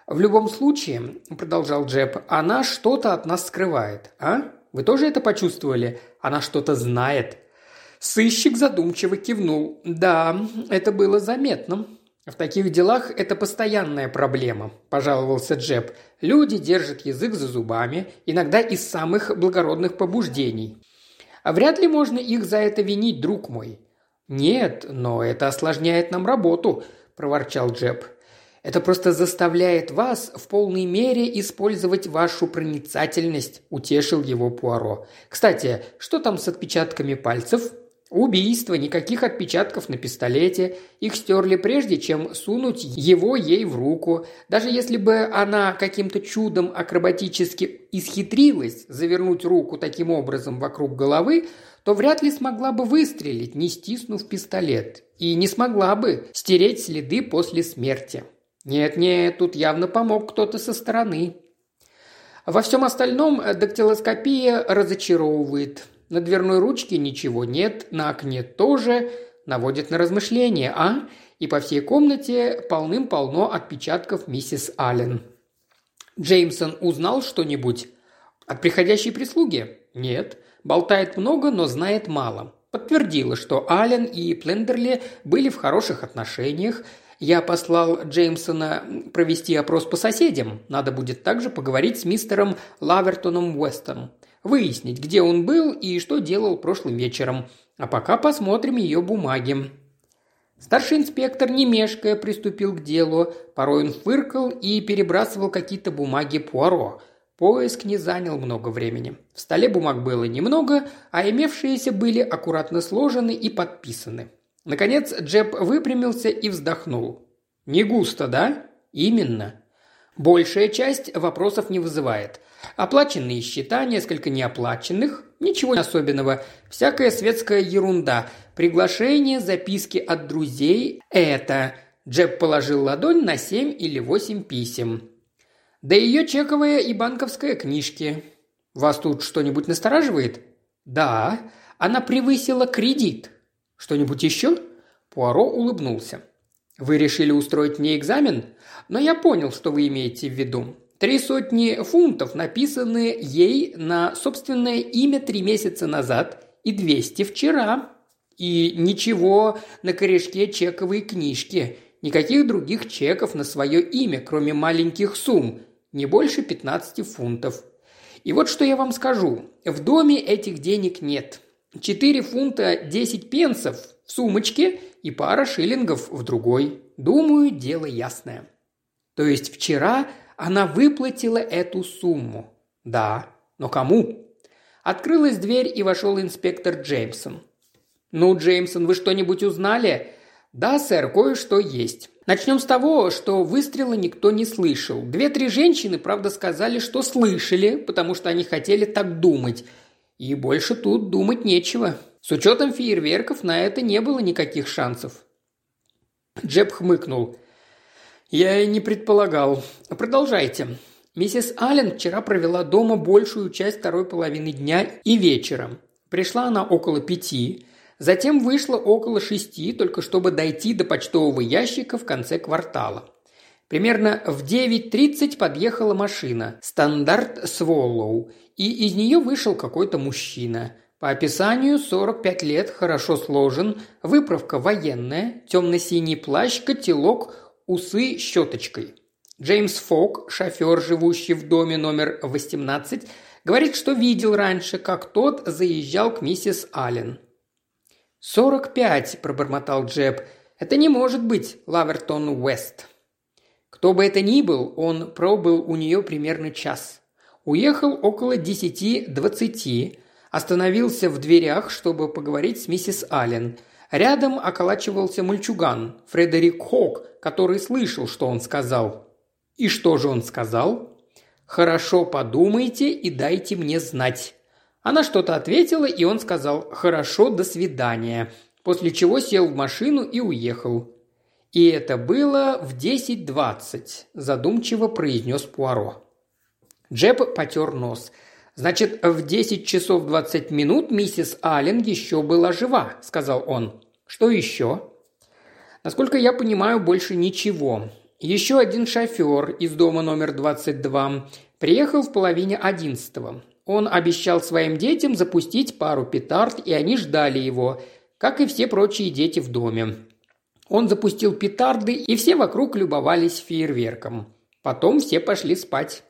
«В любом случае», – продолжал Джеб, – «она что-то от нас скрывает, а? Вы тоже это почувствовали? Она что-то знает. Сыщик задумчиво кивнул. «Да, это было заметно». «В таких делах это постоянная проблема», – пожаловался Джеб. «Люди держат язык за зубами, иногда из самых благородных побуждений. А вряд ли можно их за это винить, друг мой». «Нет, но это осложняет нам работу», – проворчал Джеб. Это просто заставляет вас в полной мере использовать вашу проницательность», – утешил его Пуаро. «Кстати, что там с отпечатками пальцев?» Убийство, никаких отпечатков на пистолете. Их стерли прежде, чем сунуть его ей в руку. Даже если бы она каким-то чудом акробатически исхитрилась завернуть руку таким образом вокруг головы, то вряд ли смогла бы выстрелить, не стиснув пистолет. И не смогла бы стереть следы после смерти. Нет-нет, тут явно помог кто-то со стороны. Во всем остальном дактилоскопия разочаровывает. На дверной ручке ничего нет, на окне тоже. Наводит на размышления, а? И по всей комнате полным-полно отпечатков миссис Аллен. Джеймсон узнал что-нибудь? От приходящей прислуги? Нет. Болтает много, но знает мало. Подтвердила, что Аллен и Плендерли были в хороших отношениях. Я послал Джеймсона провести опрос по соседям. Надо будет также поговорить с мистером Лавертоном Уэстоном выяснить, где он был и что делал прошлым вечером. А пока посмотрим ее бумаги». Старший инспектор, не мешкая, приступил к делу. Порой он фыркал и перебрасывал какие-то бумаги Пуаро. Поиск не занял много времени. В столе бумаг было немного, а имевшиеся были аккуратно сложены и подписаны. Наконец Джеб выпрямился и вздохнул. «Не густо, да?» «Именно. Большая часть вопросов не вызывает. Оплаченные счета, несколько неоплаченных, ничего особенного, всякая светская ерунда, приглашения, записки от друзей – это. Джеб положил ладонь на семь или восемь писем. Да ее чековая и банковская книжки. Вас тут что-нибудь настораживает? Да, она превысила кредит. Что-нибудь еще? Пуаро улыбнулся. Вы решили устроить мне экзамен? Но я понял, что вы имеете в виду. Три сотни фунтов написаны ей на собственное имя три месяца назад и двести вчера. И ничего на корешке чековой книжки. Никаких других чеков на свое имя, кроме маленьких сумм, не больше 15 фунтов. И вот что я вам скажу. В доме этих денег нет. 4 фунта 10 пенсов в сумочке и пара шиллингов в другой. Думаю, дело ясное. То есть вчера она выплатила эту сумму. Да, но кому? Открылась дверь и вошел инспектор Джеймсон. «Ну, Джеймсон, вы что-нибудь узнали?» «Да, сэр, кое-что есть. Начнем с того, что выстрела никто не слышал. Две-три женщины, правда, сказали, что слышали, потому что они хотели так думать. И больше тут думать нечего. С учетом фейерверков на это не было никаких шансов». Джеб хмыкнул. «Я и не предполагал. Продолжайте. Миссис Аллен вчера провела дома большую часть второй половины дня и вечером. Пришла она около пяти, затем вышла около шести, только чтобы дойти до почтового ящика в конце квартала. Примерно в 9.30 подъехала машина «Стандарт Своллоу», и из нее вышел какой-то мужчина. По описанию 45 лет, хорошо сложен, выправка военная, темно-синий плащ, котелок, усы щеточкой. Джеймс Фок, шофер, живущий в доме номер 18, говорит, что видел раньше, как тот заезжал к миссис Аллен. «Сорок пять», – пробормотал Джеб. «Это не может быть Лавертон Уэст». Кто бы это ни был, он пробыл у нее примерно час. Уехал около десяти-двадцати, остановился в дверях, чтобы поговорить с миссис Аллен. Рядом околачивался мальчуган, Фредерик Хок, который слышал, что он сказал. И что же он сказал? «Хорошо подумайте и дайте мне знать». Она что-то ответила, и он сказал «Хорошо, до свидания», после чего сел в машину и уехал. «И это было в 10.20», – задумчиво произнес Пуаро. Джеб потер нос. «Значит, в 10 часов 20 минут миссис Аллен еще была жива», – сказал он. «Что еще?» Насколько я понимаю, больше ничего. Еще один шофер из дома номер 22 приехал в половине одиннадцатого. Он обещал своим детям запустить пару петард, и они ждали его, как и все прочие дети в доме. Он запустил петарды, и все вокруг любовались фейерверком. Потом все пошли спать.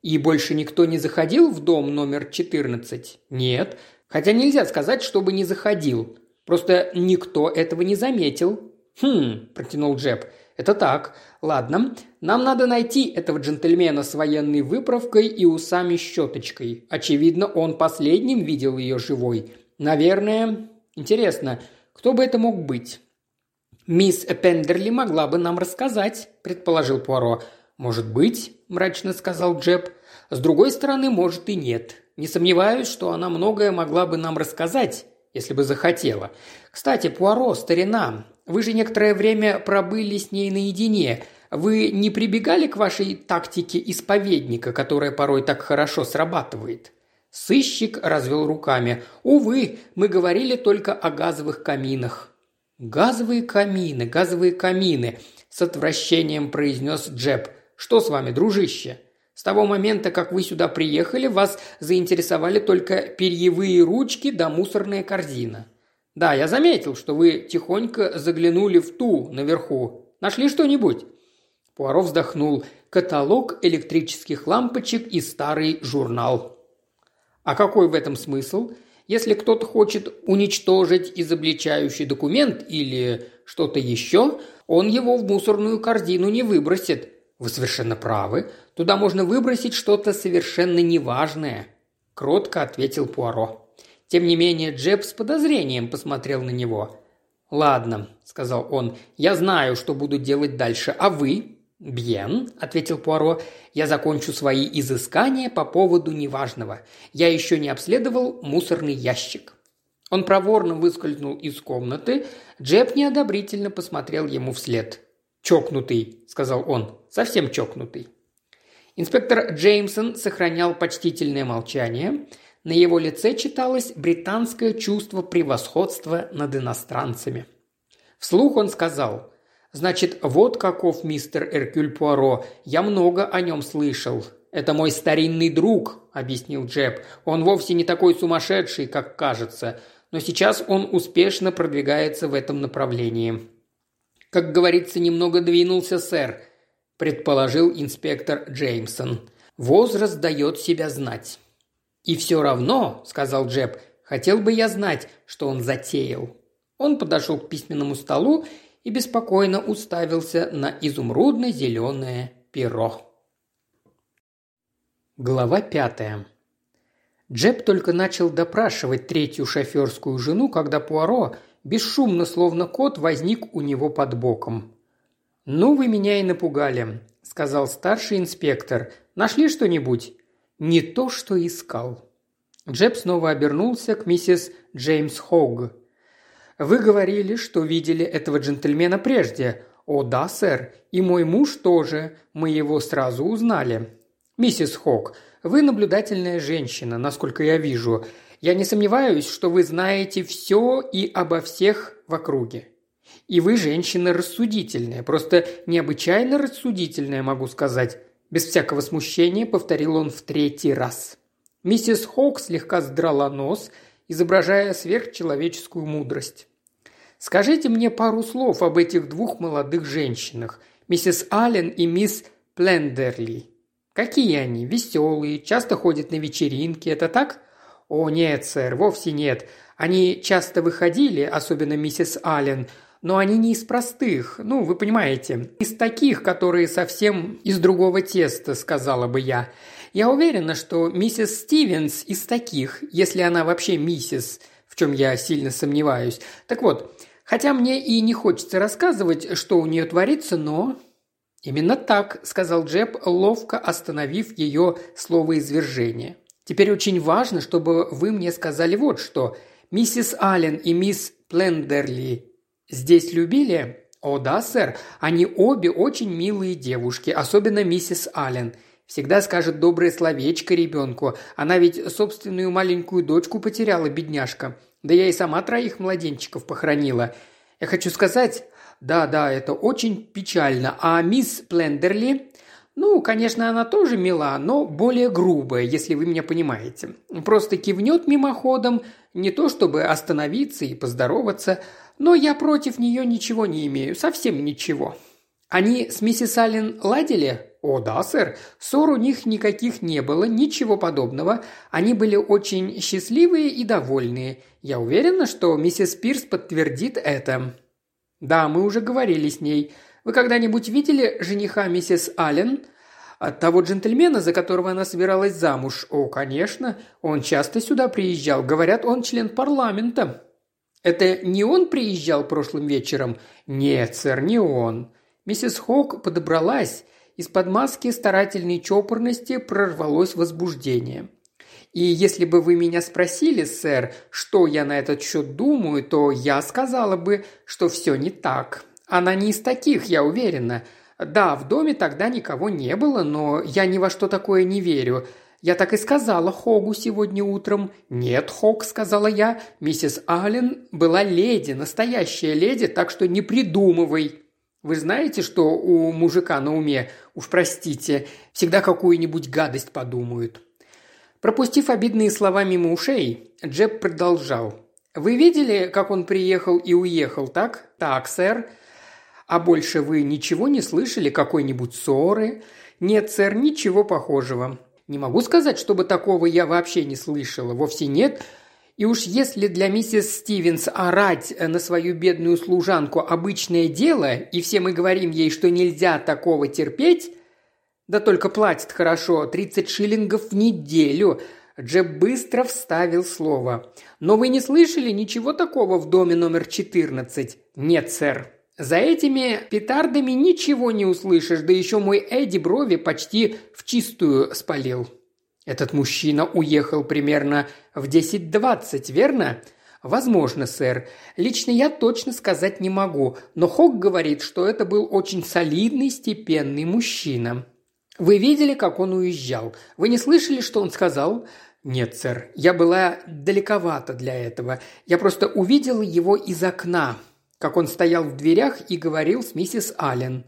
И больше никто не заходил в дом номер 14? Нет. Хотя нельзя сказать, чтобы не заходил. Просто никто этого не заметил. «Хм», – протянул Джеб, Это так. Ладно, нам надо найти этого джентльмена с военной выправкой и усами-щеточкой. Очевидно, он последним видел ее живой. Наверное... Интересно, кто бы это мог быть? «Мисс Пендерли могла бы нам рассказать», – предположил Пуаро. «Может быть», – мрачно сказал Джеб. «С другой стороны, может и нет. Не сомневаюсь, что она многое могла бы нам рассказать, если бы захотела. Кстати, Пуаро, старина, вы же некоторое время пробыли с ней наедине. Вы не прибегали к вашей тактике исповедника, которая порой так хорошо срабатывает?» Сыщик развел руками. «Увы, мы говорили только о газовых каминах. «Газовые камины, газовые камины», – с отвращением произнес Джеб. «Что с вами, дружище? С того момента, как вы сюда приехали, вас заинтересовали только перьевые ручки да мусорная корзина. Да, я заметил, что вы тихонько заглянули в ту наверху. Нашли что-нибудь?» Пуаро вздохнул. «Каталог электрических лампочек и старый журнал». «А какой в этом смысл?» Если кто-то хочет уничтожить изобличающий документ или что-то еще, он его в мусорную корзину не выбросит. Вы совершенно правы. Туда можно выбросить что-то совершенно неважное. Кротко ответил Пуаро. Тем не менее, Джеб с подозрением посмотрел на него. «Ладно», – сказал он, – «я знаю, что буду делать дальше. А вы?» «Бьен», – ответил Пуаро, – «я закончу свои изыскания по поводу неважного. Я еще не обследовал мусорный ящик». Он проворно выскользнул из комнаты. Джеб неодобрительно посмотрел ему вслед. «Чокнутый», – сказал он, – «совсем чокнутый». Инспектор Джеймсон сохранял почтительное молчание. На его лице читалось британское чувство превосходства над иностранцами. Вслух он сказал – Значит, вот каков мистер Эркюль Пуаро. Я много о нем слышал. Это мой старинный друг, объяснил Джеб. Он вовсе не такой сумасшедший, как кажется, но сейчас он успешно продвигается в этом направлении. Как говорится, немного двинулся, сэр, предположил инспектор Джеймсон. Возраст дает себя знать. «И все равно», – сказал Джеб, – «хотел бы я знать, что он затеял». Он подошел к письменному столу и беспокойно уставился на изумрудно-зеленое перо. Глава пятая. Джеб только начал допрашивать третью шоферскую жену, когда Пуаро, бесшумно словно кот, возник у него под боком. «Ну, вы меня и напугали», – сказал старший инспектор. «Нашли что-нибудь?» «Не то, что искал». Джеб снова обернулся к миссис Джеймс Хогг. Вы говорили, что видели этого джентльмена прежде. О, да, сэр. И мой муж тоже. Мы его сразу узнали. Миссис Хок, вы наблюдательная женщина, насколько я вижу. Я не сомневаюсь, что вы знаете все и обо всех в округе. И вы женщина рассудительная, просто необычайно рассудительная, могу сказать. Без всякого смущения повторил он в третий раз. Миссис Хок слегка сдрала нос изображая сверхчеловеческую мудрость. «Скажите мне пару слов об этих двух молодых женщинах, миссис Аллен и мисс Плендерли. Какие они? Веселые, часто ходят на вечеринки, это так?» «О, нет, сэр, вовсе нет. Они часто выходили, особенно миссис Аллен, но они не из простых, ну, вы понимаете, из таких, которые совсем из другого теста, сказала бы я. Я уверена, что миссис Стивенс из таких, если она вообще миссис, в чем я сильно сомневаюсь. Так вот, хотя мне и не хочется рассказывать, что у нее творится, но...» «Именно так», – сказал Джеб, ловко остановив ее словоизвержение. «Теперь очень важно, чтобы вы мне сказали вот что. Миссис Аллен и мисс Плендерли здесь любили?» «О да, сэр. Они обе очень милые девушки, особенно миссис Аллен. Всегда скажет доброе словечко ребенку. Она ведь собственную маленькую дочку потеряла, бедняжка. Да я и сама троих младенчиков похоронила. Я хочу сказать... Да, да, это очень печально. А мисс Плендерли... Ну, конечно, она тоже мила, но более грубая, если вы меня понимаете. Просто кивнет мимоходом, не то чтобы остановиться и поздороваться, но я против нее ничего не имею, совсем ничего. Они с миссис Аллен ладили? «О, да, сэр. Ссор у них никаких не было, ничего подобного. Они были очень счастливые и довольные. Я уверена, что миссис Пирс подтвердит это». «Да, мы уже говорили с ней. Вы когда-нибудь видели жениха миссис Аллен? От того джентльмена, за которого она собиралась замуж. О, конечно, он часто сюда приезжал. Говорят, он член парламента. Это не он приезжал прошлым вечером? Нет, сэр, не он. Миссис Хок подобралась. Из-под маски старательной чопорности прорвалось возбуждение. И если бы вы меня спросили, сэр, что я на этот счет думаю, то я сказала бы, что все не так. Она не из таких, я уверена. Да, в доме тогда никого не было, но я ни во что такое не верю. Я так и сказала Хогу сегодня утром. «Нет, Хог», — сказала я, — «миссис Аллен была леди, настоящая леди, так что не придумывай». Вы знаете, что у мужика на уме, уж простите, всегда какую-нибудь гадость подумают. Пропустив обидные слова мимо ушей, Джеб продолжал. «Вы видели, как он приехал и уехал, так?» «Так, сэр. А больше вы ничего не слышали какой-нибудь ссоры? Нет, сэр, ничего похожего. Не могу сказать, чтобы такого я вообще не слышала. Вовсе нет. И уж если для миссис Стивенс орать на свою бедную служанку обычное дело, и все мы говорим ей, что нельзя такого терпеть, да только платит хорошо, 30 шиллингов в неделю. Джеб быстро вставил слово. «Но вы не слышали ничего такого в доме номер 14?» «Нет, сэр», за этими петардами ничего не услышишь, да еще мой Эдди брови почти в чистую спалил. Этот мужчина уехал примерно в 10-20, верно? Возможно, сэр. Лично я точно сказать не могу, но Хок говорит, что это был очень солидный, степенный мужчина. Вы видели, как он уезжал? Вы не слышали, что он сказал? Нет, сэр. Я была далековато для этого. Я просто увидела его из окна как он стоял в дверях и говорил с миссис Аллен.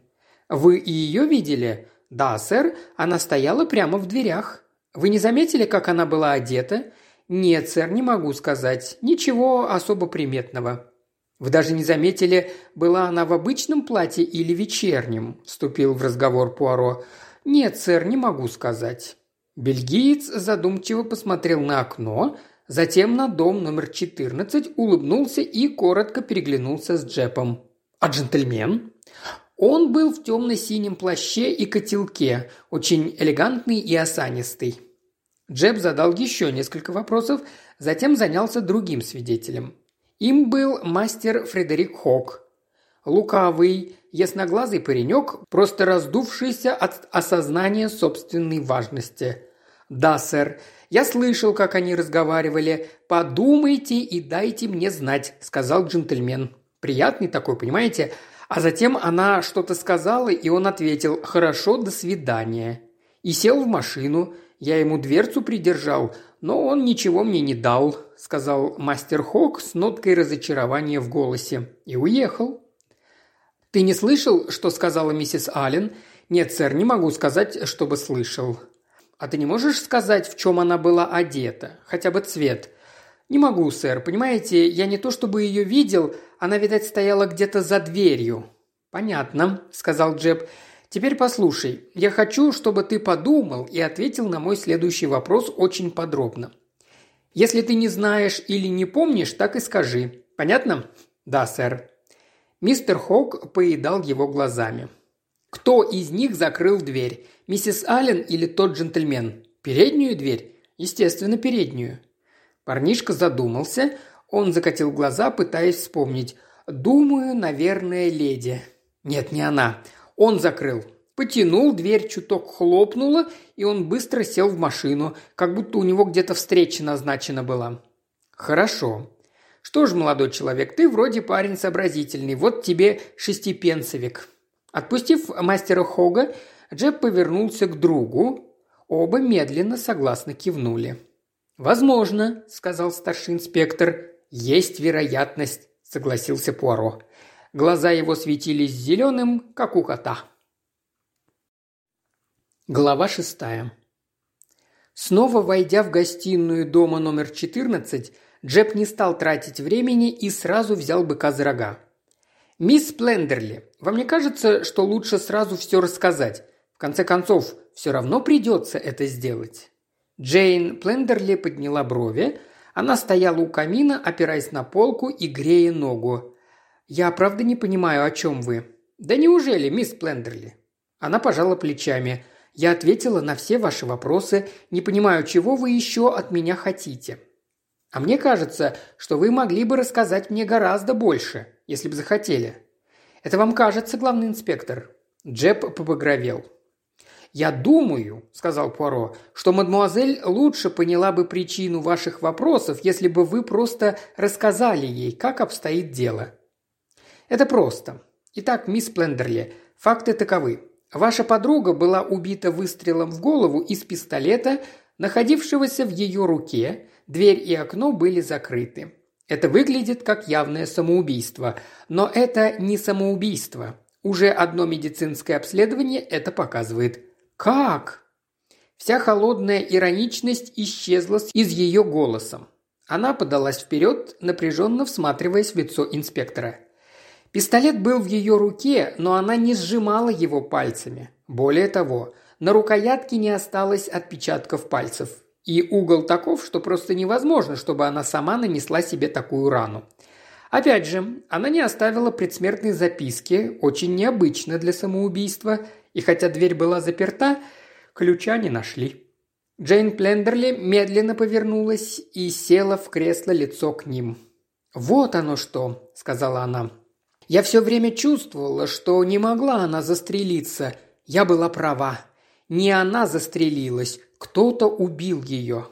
«Вы и ее видели?» «Да, сэр, она стояла прямо в дверях». «Вы не заметили, как она была одета?» «Нет, сэр, не могу сказать. Ничего особо приметного». «Вы даже не заметили, была она в обычном платье или вечернем?» – вступил в разговор Пуаро. «Нет, сэр, не могу сказать». Бельгиец задумчиво посмотрел на окно, Затем на дом номер 14 улыбнулся и коротко переглянулся с Джепом. «А джентльмен?» Он был в темно-синем плаще и котелке, очень элегантный и осанистый. Джеб задал еще несколько вопросов, затем занялся другим свидетелем. Им был мастер Фредерик Хок. Лукавый, ясноглазый паренек, просто раздувшийся от осознания собственной важности. «Да, сэр, я слышал, как они разговаривали. Подумайте и дайте мне знать», – сказал джентльмен. Приятный такой, понимаете? А затем она что-то сказала, и он ответил «Хорошо, до свидания». И сел в машину. Я ему дверцу придержал, но он ничего мне не дал, сказал мастер Хок с ноткой разочарования в голосе. И уехал. «Ты не слышал, что сказала миссис Аллен?» «Нет, сэр, не могу сказать, чтобы слышал. А ты не можешь сказать, в чем она была одета? Хотя бы цвет?» «Не могу, сэр. Понимаете, я не то чтобы ее видел, она, видать, стояла где-то за дверью». «Понятно», – сказал Джеб. «Теперь послушай. Я хочу, чтобы ты подумал и ответил на мой следующий вопрос очень подробно. Если ты не знаешь или не помнишь, так и скажи. Понятно?» «Да, сэр». Мистер Хок поедал его глазами. «Кто из них закрыл дверь? Миссис Аллен или тот джентльмен? Переднюю дверь? Естественно, переднюю. Парнишка задумался. Он закатил глаза, пытаясь вспомнить. «Думаю, наверное, леди». «Нет, не она. Он закрыл. Потянул, дверь чуток хлопнула, и он быстро сел в машину, как будто у него где-то встреча назначена была». «Хорошо. Что ж, молодой человек, ты вроде парень сообразительный. Вот тебе шестипенсовик». Отпустив мастера Хога, Джеб повернулся к другу. Оба медленно согласно кивнули. «Возможно», – сказал старший инспектор. «Есть вероятность», – согласился Пуаро. Глаза его светились зеленым, как у кота. Глава шестая. Снова войдя в гостиную дома номер 14, Джеб не стал тратить времени и сразу взял быка за рога. «Мисс Плендерли, вам не кажется, что лучше сразу все рассказать? В конце концов, все равно придется это сделать». Джейн Плендерли подняла брови. Она стояла у камина, опираясь на полку и грея ногу. «Я правда не понимаю, о чем вы?» «Да неужели, мисс Плендерли?» Она пожала плечами. «Я ответила на все ваши вопросы. Не понимаю, чего вы еще от меня хотите?» «А мне кажется, что вы могли бы рассказать мне гораздо больше, если бы захотели». «Это вам кажется, главный инспектор?» Джеб побагровел. «Я думаю», – сказал Пуаро, – «что мадмуазель лучше поняла бы причину ваших вопросов, если бы вы просто рассказали ей, как обстоит дело». «Это просто. Итак, мисс Плендерли, факты таковы. Ваша подруга была убита выстрелом в голову из пистолета, находившегося в ее руке, дверь и окно были закрыты. Это выглядит как явное самоубийство, но это не самоубийство. Уже одно медицинское обследование это показывает. «Как?» Вся холодная ироничность исчезла из ее голосом. Она подалась вперед, напряженно всматриваясь в лицо инспектора. Пистолет был в ее руке, но она не сжимала его пальцами. Более того, на рукоятке не осталось отпечатков пальцев. И угол таков, что просто невозможно, чтобы она сама нанесла себе такую рану. Опять же, она не оставила предсмертной записки, очень необычно для самоубийства, и хотя дверь была заперта, ключа не нашли. Джейн Плендерли медленно повернулась и села в кресло лицо к ним. «Вот оно что», – сказала она. «Я все время чувствовала, что не могла она застрелиться. Я была права. Не она застрелилась, кто-то убил ее».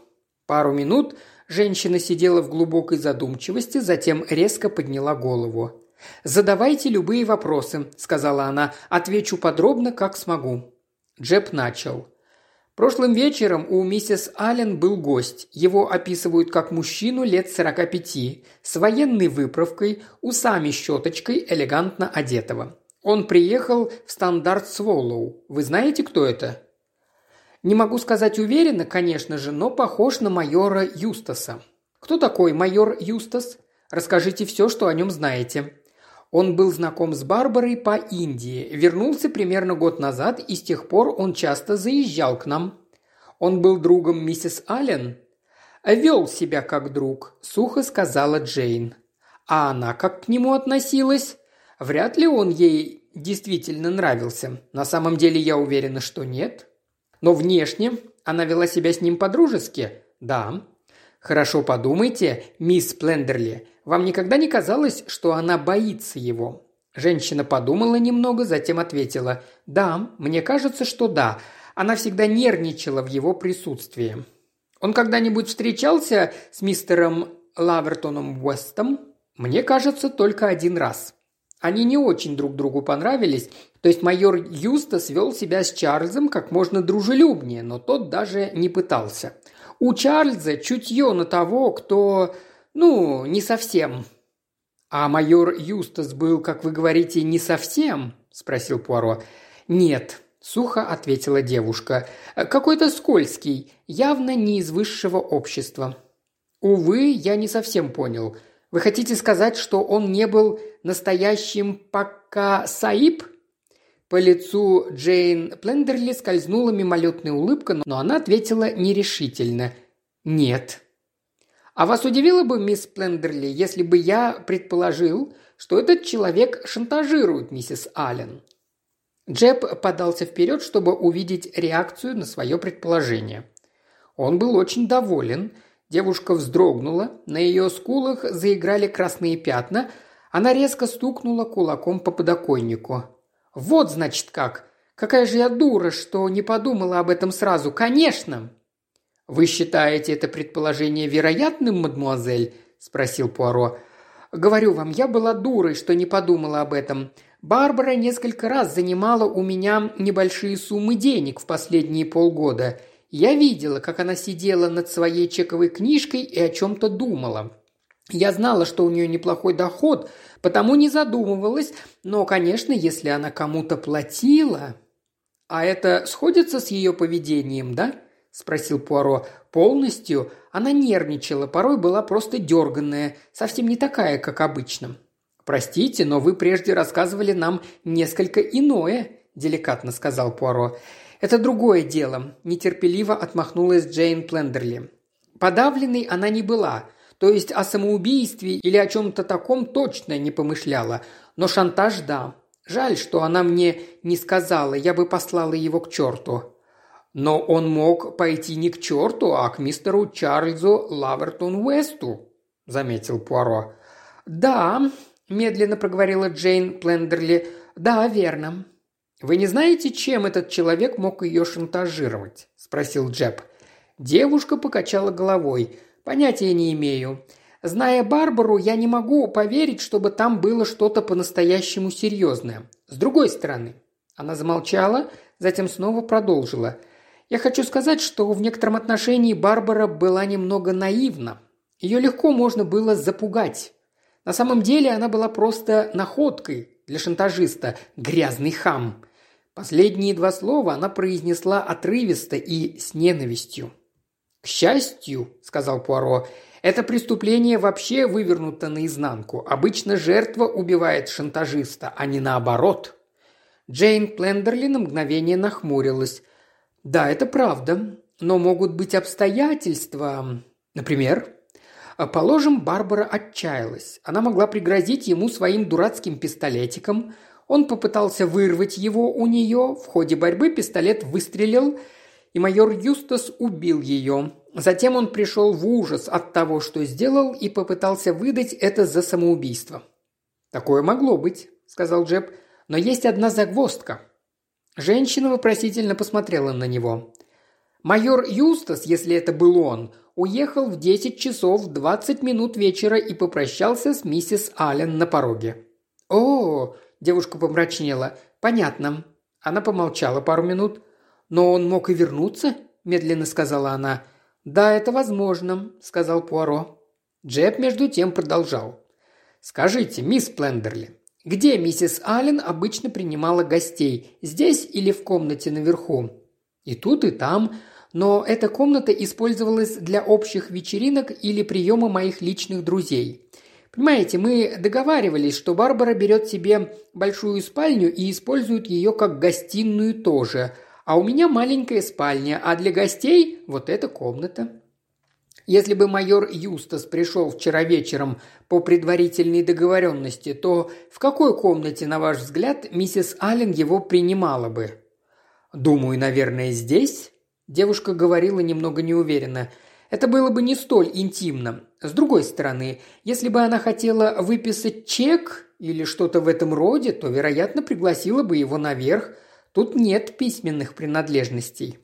Пару минут женщина сидела в глубокой задумчивости, затем резко подняла голову. «Задавайте любые вопросы», – сказала она. «Отвечу подробно, как смогу». Джеб начал. Прошлым вечером у миссис Аллен был гость. Его описывают как мужчину лет 45, с военной выправкой, усами-щеточкой, элегантно одетого. Он приехал в стандарт Своллоу. Вы знаете, кто это? Не могу сказать уверенно, конечно же, но похож на майора Юстаса. Кто такой майор Юстас? Расскажите все, что о нем знаете. Он был знаком с Барбарой по Индии, вернулся примерно год назад, и с тех пор он часто заезжал к нам. Он был другом миссис Аллен. «Вел себя как друг», – сухо сказала Джейн. А она как к нему относилась? Вряд ли он ей действительно нравился. На самом деле я уверена, что нет. Но внешне она вела себя с ним по-дружески? Да. Хорошо подумайте, мисс Плендерли, вам никогда не казалось, что она боится его?» Женщина подумала немного, затем ответила «Да, мне кажется, что да. Она всегда нервничала в его присутствии». «Он когда-нибудь встречался с мистером Лавертоном Уэстом?» «Мне кажется, только один раз». Они не очень друг другу понравились, то есть майор Юстас вел себя с Чарльзом как можно дружелюбнее, но тот даже не пытался. У Чарльза чутье на того, кто ну, не совсем. А майор Юстас был, как вы говорите, не совсем? спросил Пуаро. Нет, сухо ответила девушка. Какой-то скользкий, явно не из высшего общества. Увы, я не совсем понял. Вы хотите сказать, что он не был настоящим пока Саиб? По лицу Джейн Плендерли скользнула мимолетная улыбка, но она ответила нерешительно. «Нет». А вас удивило бы, мисс Плендерли, если бы я предположил, что этот человек шантажирует миссис Аллен?» Джеб подался вперед, чтобы увидеть реакцию на свое предположение. Он был очень доволен. Девушка вздрогнула, на ее скулах заиграли красные пятна, она резко стукнула кулаком по подоконнику. «Вот, значит, как! Какая же я дура, что не подумала об этом сразу! Конечно!» «Вы считаете это предположение вероятным, мадмуазель?» – спросил Пуаро. «Говорю вам, я была дурой, что не подумала об этом. Барбара несколько раз занимала у меня небольшие суммы денег в последние полгода. Я видела, как она сидела над своей чековой книжкой и о чем-то думала. Я знала, что у нее неплохой доход, потому не задумывалась, но, конечно, если она кому-то платила... А это сходится с ее поведением, да?» – спросил Пуаро. «Полностью? Она нервничала, порой была просто дерганная, совсем не такая, как обычно». «Простите, но вы прежде рассказывали нам несколько иное», – деликатно сказал Пуаро. «Это другое дело», – нетерпеливо отмахнулась Джейн Плендерли. Подавленной она не была, то есть о самоубийстве или о чем-то таком точно не помышляла, но шантаж – да. Жаль, что она мне не сказала, я бы послала его к черту». «Но он мог пойти не к черту, а к мистеру Чарльзу Лавертон Уэсту», – заметил Пуаро. «Да», – медленно проговорила Джейн Плендерли, – «да, верно». «Вы не знаете, чем этот человек мог ее шантажировать?» – спросил Джеб. Девушка покачала головой. «Понятия не имею. Зная Барбару, я не могу поверить, чтобы там было что-то по-настоящему серьезное. С другой стороны, она замолчала, затем снова продолжила. Я хочу сказать, что в некотором отношении Барбара была немного наивна. Ее легко можно было запугать. На самом деле она была просто находкой для шантажиста, грязный хам. Последние два слова она произнесла отрывисто и с ненавистью. «К счастью», — сказал Пуаро, это преступление вообще вывернуто наизнанку. Обычно жертва убивает шантажиста, а не наоборот. Джейн Плендерли на мгновение нахмурилась. «Да, это правда. Но могут быть обстоятельства. Например?» Положим, Барбара отчаялась. Она могла пригрозить ему своим дурацким пистолетиком. Он попытался вырвать его у нее. В ходе борьбы пистолет выстрелил, и майор Юстас убил ее. Затем он пришел в ужас от того, что сделал, и попытался выдать это за самоубийство. «Такое могло быть», – сказал Джеб, – «но есть одна загвоздка». Женщина вопросительно посмотрела на него. Майор Юстас, если это был он, уехал в 10 часов 20 минут вечера и попрощался с миссис Аллен на пороге. «О!» – девушка помрачнела. «Понятно». Она помолчала пару минут. «Но он мог и вернуться?» – медленно сказала она. «Да, это возможно», – сказал Пуаро. Джеб между тем продолжал. «Скажите, мисс Плендерли, где миссис Аллен обычно принимала гостей? Здесь или в комнате наверху?» «И тут, и там. Но эта комната использовалась для общих вечеринок или приема моих личных друзей. Понимаете, мы договаривались, что Барбара берет себе большую спальню и использует ее как гостиную тоже – а у меня маленькая спальня, а для гостей вот эта комната. Если бы майор Юстас пришел вчера вечером по предварительной договоренности, то в какой комнате, на ваш взгляд, миссис Аллен его принимала бы? Думаю, наверное, здесь. Девушка говорила немного неуверенно. Это было бы не столь интимно. С другой стороны, если бы она хотела выписать чек или что-то в этом роде, то, вероятно, пригласила бы его наверх, Тут нет письменных принадлежностей».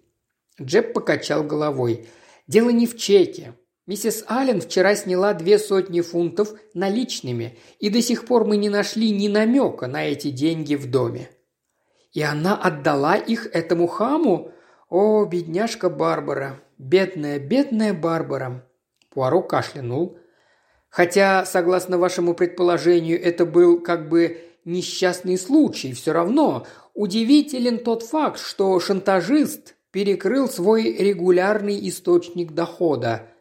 Джеб покачал головой. «Дело не в чеке. Миссис Аллен вчера сняла две сотни фунтов наличными, и до сих пор мы не нашли ни намека на эти деньги в доме». «И она отдала их этому хаму? О, бедняжка Барбара! Бедная, бедная Барбара!» Пуаро кашлянул. «Хотя, согласно вашему предположению, это был как бы несчастный случай, все равно Удивителен тот факт, что шантажист перекрыл свой регулярный источник дохода.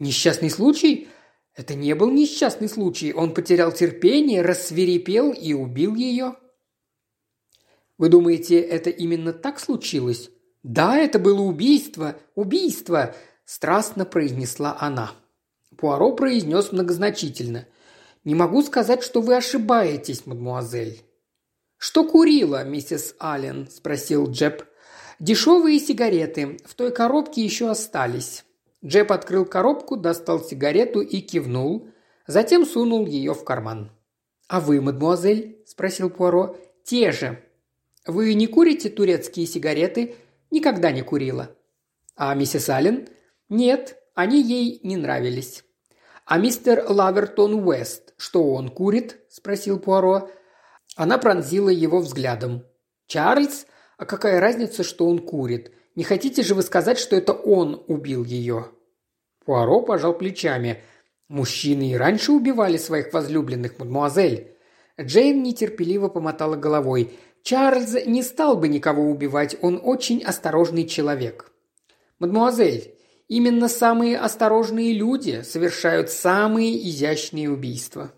Несчастный случай? Это не был несчастный случай. Он потерял терпение, рассверепел и убил ее. Вы думаете, это именно так случилось? Да, это было убийство, убийство, страстно произнесла она. Пуаро произнес многозначительно. «Не могу сказать, что вы ошибаетесь, мадмуазель. «Что курила, миссис Аллен?» – спросил Джеб. «Дешевые сигареты. В той коробке еще остались». Джеб открыл коробку, достал сигарету и кивнул. Затем сунул ее в карман. «А вы, мадемуазель?» – спросил Пуаро. «Те же». «Вы не курите турецкие сигареты?» «Никогда не курила». «А миссис Аллен?» «Нет, они ей не нравились». «А мистер Лавертон Уэст, что он курит?» – спросил Пуаро. Она пронзила его взглядом. «Чарльз? А какая разница, что он курит? Не хотите же вы сказать, что это он убил ее?» Пуаро пожал плечами. «Мужчины и раньше убивали своих возлюбленных, мадемуазель». Джейн нетерпеливо помотала головой. «Чарльз не стал бы никого убивать, он очень осторожный человек». «Мадемуазель, именно самые осторожные люди совершают самые изящные убийства».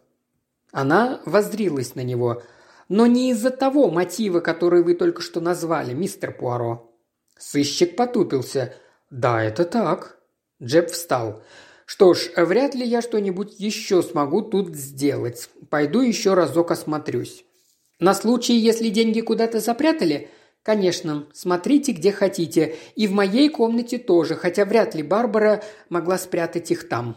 Она воздрилась на него. Но не из-за того мотива, который вы только что назвали, мистер Пуаро». Сыщик потупился. «Да, это так». Джеб встал. «Что ж, вряд ли я что-нибудь еще смогу тут сделать. Пойду еще разок осмотрюсь». «На случай, если деньги куда-то запрятали?» «Конечно, смотрите, где хотите. И в моей комнате тоже, хотя вряд ли Барбара могла спрятать их там».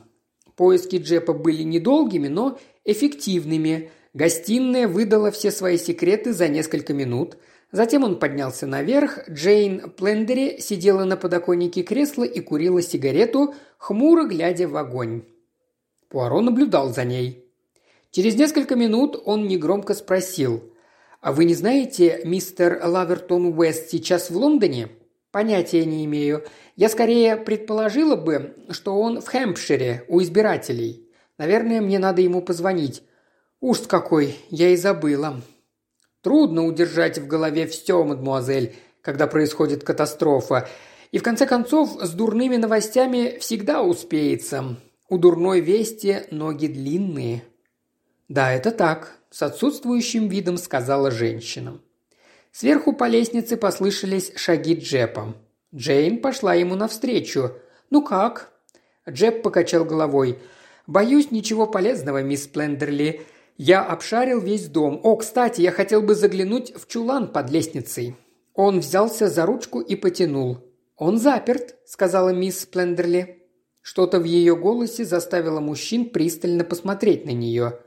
Поиски Джепа были недолгими, но эффективными. Гостиная выдала все свои секреты за несколько минут. Затем он поднялся наверх. Джейн Плендери сидела на подоконнике кресла и курила сигарету, хмуро глядя в огонь. Пуаро наблюдал за ней. Через несколько минут он негромко спросил. «А вы не знаете, мистер Лавертон Уэст сейчас в Лондоне?» «Понятия не имею. Я скорее предположила бы, что он в Хэмпшире, у избирателей. Наверное, мне надо ему позвонить. Уж какой, я и забыла». Трудно удержать в голове все, мадмуазель, когда происходит катастрофа. И в конце концов, с дурными новостями всегда успеется. У дурной вести ноги длинные. Да, это так, с отсутствующим видом сказала женщина. Сверху по лестнице послышались шаги Джепа. Джейн пошла ему навстречу. «Ну как?» Джеб покачал головой. «Боюсь, ничего полезного, мисс Плендерли. Я обшарил весь дом. О, кстати, я хотел бы заглянуть в чулан под лестницей». Он взялся за ручку и потянул. «Он заперт», — сказала мисс Плендерли. Что-то в ее голосе заставило мужчин пристально посмотреть на нее.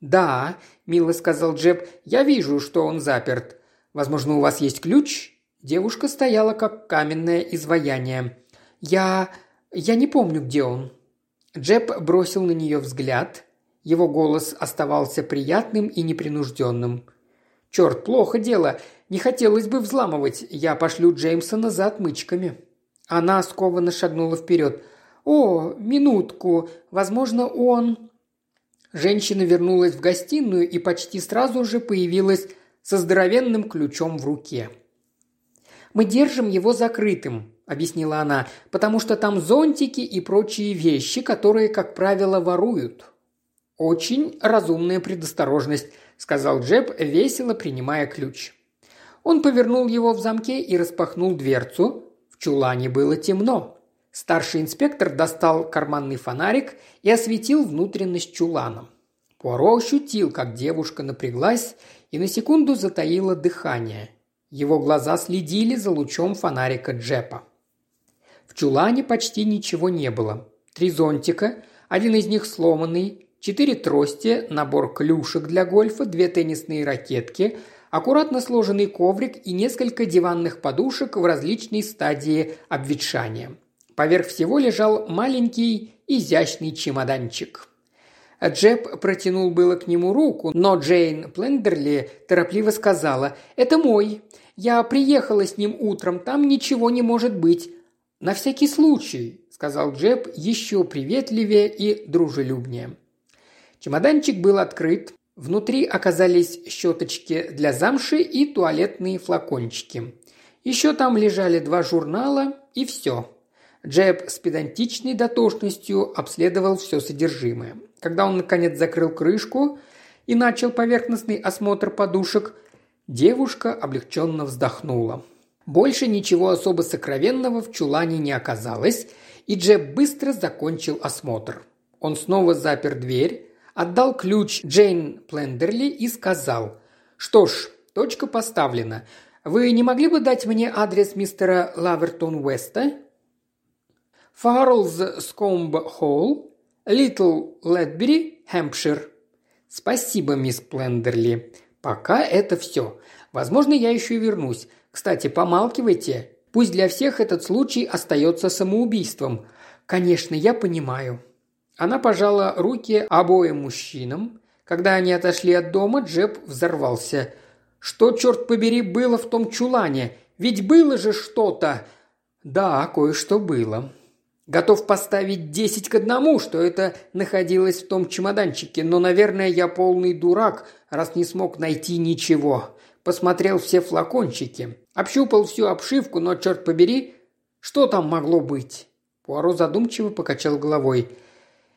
«Да», – мило сказал Джеб, – «я вижу, что он заперт. Возможно, у вас есть ключ?» Девушка стояла, как каменное изваяние. «Я... я не помню, где он». Джеб бросил на нее взгляд. Его голос оставался приятным и непринужденным. «Черт, плохо дело. Не хотелось бы взламывать. Я пошлю Джеймсона за отмычками». Она скованно шагнула вперед. «О, минутку. Возможно, он...» Женщина вернулась в гостиную и почти сразу же появилась со здоровенным ключом в руке. «Мы держим его закрытым», – объяснила она, – «потому что там зонтики и прочие вещи, которые, как правило, воруют». «Очень разумная предосторожность», – сказал Джеб, весело принимая ключ. Он повернул его в замке и распахнул дверцу. В чулане было темно. Старший инспектор достал карманный фонарик и осветил внутренность чулана. Пуаро ощутил, как девушка напряглась и на секунду затаила дыхание. Его глаза следили за лучом фонарика Джепа. В чулане почти ничего не было. Три зонтика, один из них сломанный, четыре трости, набор клюшек для гольфа, две теннисные ракетки, аккуратно сложенный коврик и несколько диванных подушек в различной стадии обветшания – Поверх всего лежал маленький изящный чемоданчик. Джеб протянул было к нему руку, но Джейн Плендерли торопливо сказала «Это мой. Я приехала с ним утром, там ничего не может быть». «На всякий случай», – сказал Джеб еще приветливее и дружелюбнее. Чемоданчик был открыт. Внутри оказались щеточки для замши и туалетные флакончики. Еще там лежали два журнала и все. Джеб с педантичной дотошностью обследовал все содержимое. Когда он, наконец, закрыл крышку и начал поверхностный осмотр подушек, девушка облегченно вздохнула. Больше ничего особо сокровенного в чулане не оказалось, и Джеб быстро закончил осмотр. Он снова запер дверь, отдал ключ Джейн Плендерли и сказал «Что ж, точка поставлена. Вы не могли бы дать мне адрес мистера Лавертон Уэста?» Фарлз Скомб Холл, Литл Ледбери, Хэмпшир. Спасибо, мисс Плендерли. Пока это все. Возможно, я еще вернусь. Кстати, помалкивайте. Пусть для всех этот случай остается самоубийством. Конечно, я понимаю. Она пожала руки обоим мужчинам. Когда они отошли от дома, Джеб взорвался. «Что, черт побери, было в том чулане? Ведь было же что-то!» «Да, кое-что было. Готов поставить десять к одному, что это находилось в том чемоданчике, но, наверное, я полный дурак, раз не смог найти ничего. Посмотрел все флакончики, общупал всю обшивку, но, черт побери, что там могло быть?» Пуаро задумчиво покачал головой.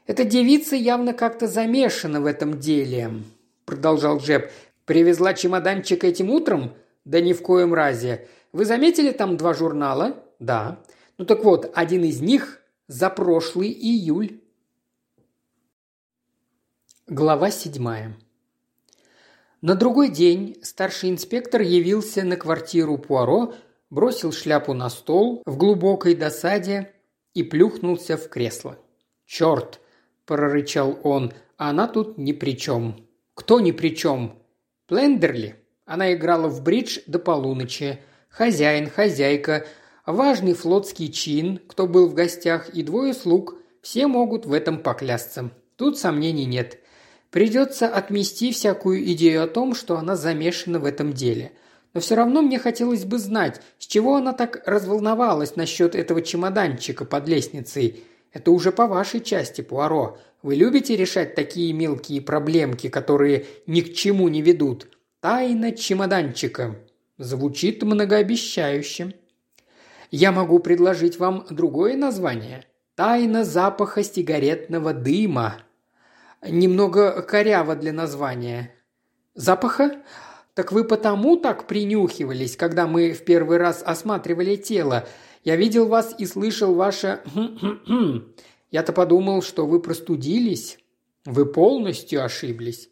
«Эта девица явно как-то замешана в этом деле», – продолжал Джеб. «Привезла чемоданчик этим утром? Да ни в коем разе. Вы заметили там два журнала?» «Да». Ну так вот, один из них за прошлый июль. Глава седьмая. На другой день старший инспектор явился на квартиру Пуаро, бросил шляпу на стол в глубокой досаде и плюхнулся в кресло. «Черт!» – прорычал он, – «а она тут ни при чем». «Кто ни при чем?» «Плендерли». Она играла в бридж до полуночи. Хозяин, хозяйка, важный флотский чин, кто был в гостях, и двое слуг – все могут в этом поклясться. Тут сомнений нет. Придется отмести всякую идею о том, что она замешана в этом деле. Но все равно мне хотелось бы знать, с чего она так разволновалась насчет этого чемоданчика под лестницей. Это уже по вашей части, Пуаро. Вы любите решать такие мелкие проблемки, которые ни к чему не ведут. Тайна чемоданчика. Звучит многообещающе. Я могу предложить вам другое название. Тайна запаха сигаретного дыма. Немного коряво для названия. Запаха? Так вы потому так принюхивались, когда мы в первый раз осматривали тело. Я видел вас и слышал ваше Я-то подумал, что вы простудились. Вы полностью ошиблись.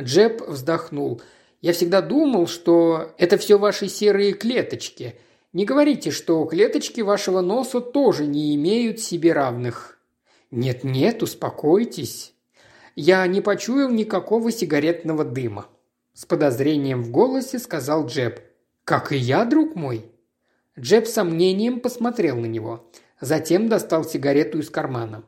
Джеб вздохнул. Я всегда думал, что это все ваши серые клеточки – не говорите, что клеточки вашего носа тоже не имеют себе равных. Нет-нет, успокойтесь. Я не почуял никакого сигаретного дыма. С подозрением в голосе сказал Джеб. Как и я, друг мой. Джеб с сомнением посмотрел на него. Затем достал сигарету из кармана.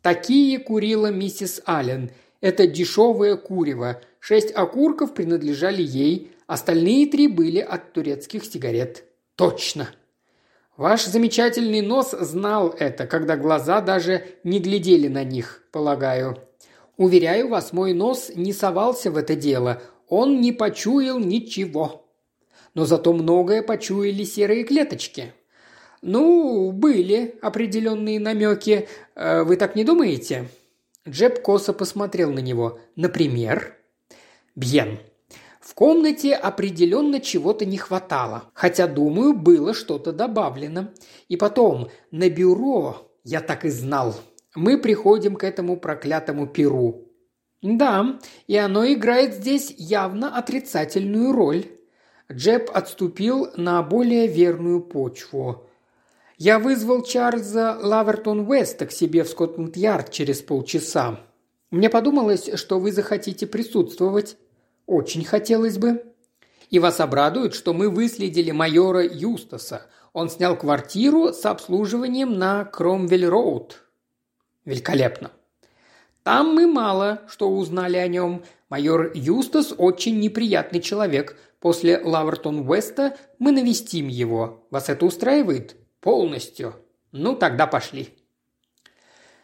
Такие курила миссис Аллен. Это дешевое курево. Шесть окурков принадлежали ей, остальные три были от турецких сигарет. Точно. Ваш замечательный нос знал это, когда глаза даже не глядели на них, полагаю. Уверяю вас, мой нос не совался в это дело. Он не почуял ничего. Но зато многое почуяли серые клеточки. Ну, были определенные намеки. Э, вы так не думаете? Джеб косо посмотрел на него. Например? Бьен. В комнате определенно чего-то не хватало, хотя, думаю, было что-то добавлено. И потом, на бюро, я так и знал, мы приходим к этому проклятому перу. Да, и оно играет здесь явно отрицательную роль. Джеб отступил на более верную почву. Я вызвал Чарльза Лавертон Уэста к себе в Скотланд-Ярд через полчаса. Мне подумалось, что вы захотите присутствовать. «Очень хотелось бы». «И вас обрадует, что мы выследили майора Юстаса. Он снял квартиру с обслуживанием на Кромвель-Роуд». «Великолепно». «Там мы мало что узнали о нем. Майор Юстас очень неприятный человек. После Лавертон-Уэста мы навестим его. Вас это устраивает?» «Полностью. Ну, тогда пошли».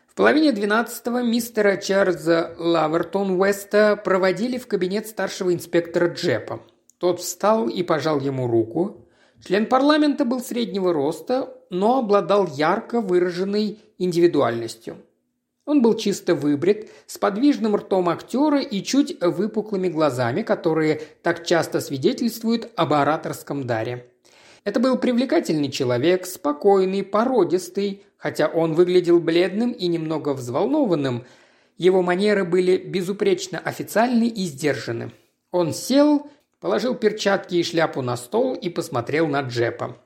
В половине двенадцатого мистера Чарльза Лавертон Уэста проводили в кабинет старшего инспектора Джепа. Тот встал и пожал ему руку. Член парламента был среднего роста, но обладал ярко выраженной индивидуальностью. Он был чисто выбрит, с подвижным ртом актера и чуть выпуклыми глазами, которые так часто свидетельствуют об ораторском даре. Это был привлекательный человек, спокойный, породистый, Хотя он выглядел бледным и немного взволнованным, его манеры были безупречно официальны и сдержаны. Он сел, положил перчатки и шляпу на стол и посмотрел на Джепа.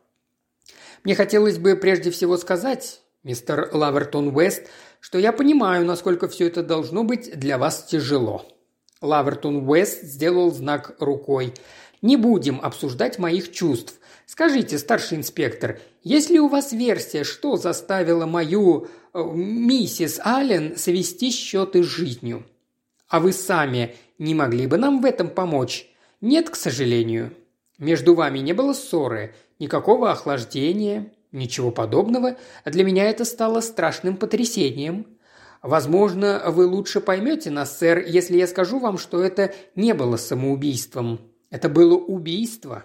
«Мне хотелось бы прежде всего сказать, мистер Лавертон Уэст, что я понимаю, насколько все это должно быть для вас тяжело». Лавертон Уэст сделал знак рукой. «Не будем обсуждать моих чувств. Скажите, старший инспектор, есть ли у вас версия, что заставило мою э, миссис Аллен свести счеты с жизнью? А вы сами не могли бы нам в этом помочь? Нет, к сожалению. Между вами не было ссоры, никакого охлаждения, ничего подобного. Для меня это стало страшным потрясением. Возможно, вы лучше поймете нас, сэр, если я скажу вам, что это не было самоубийством. Это было убийство.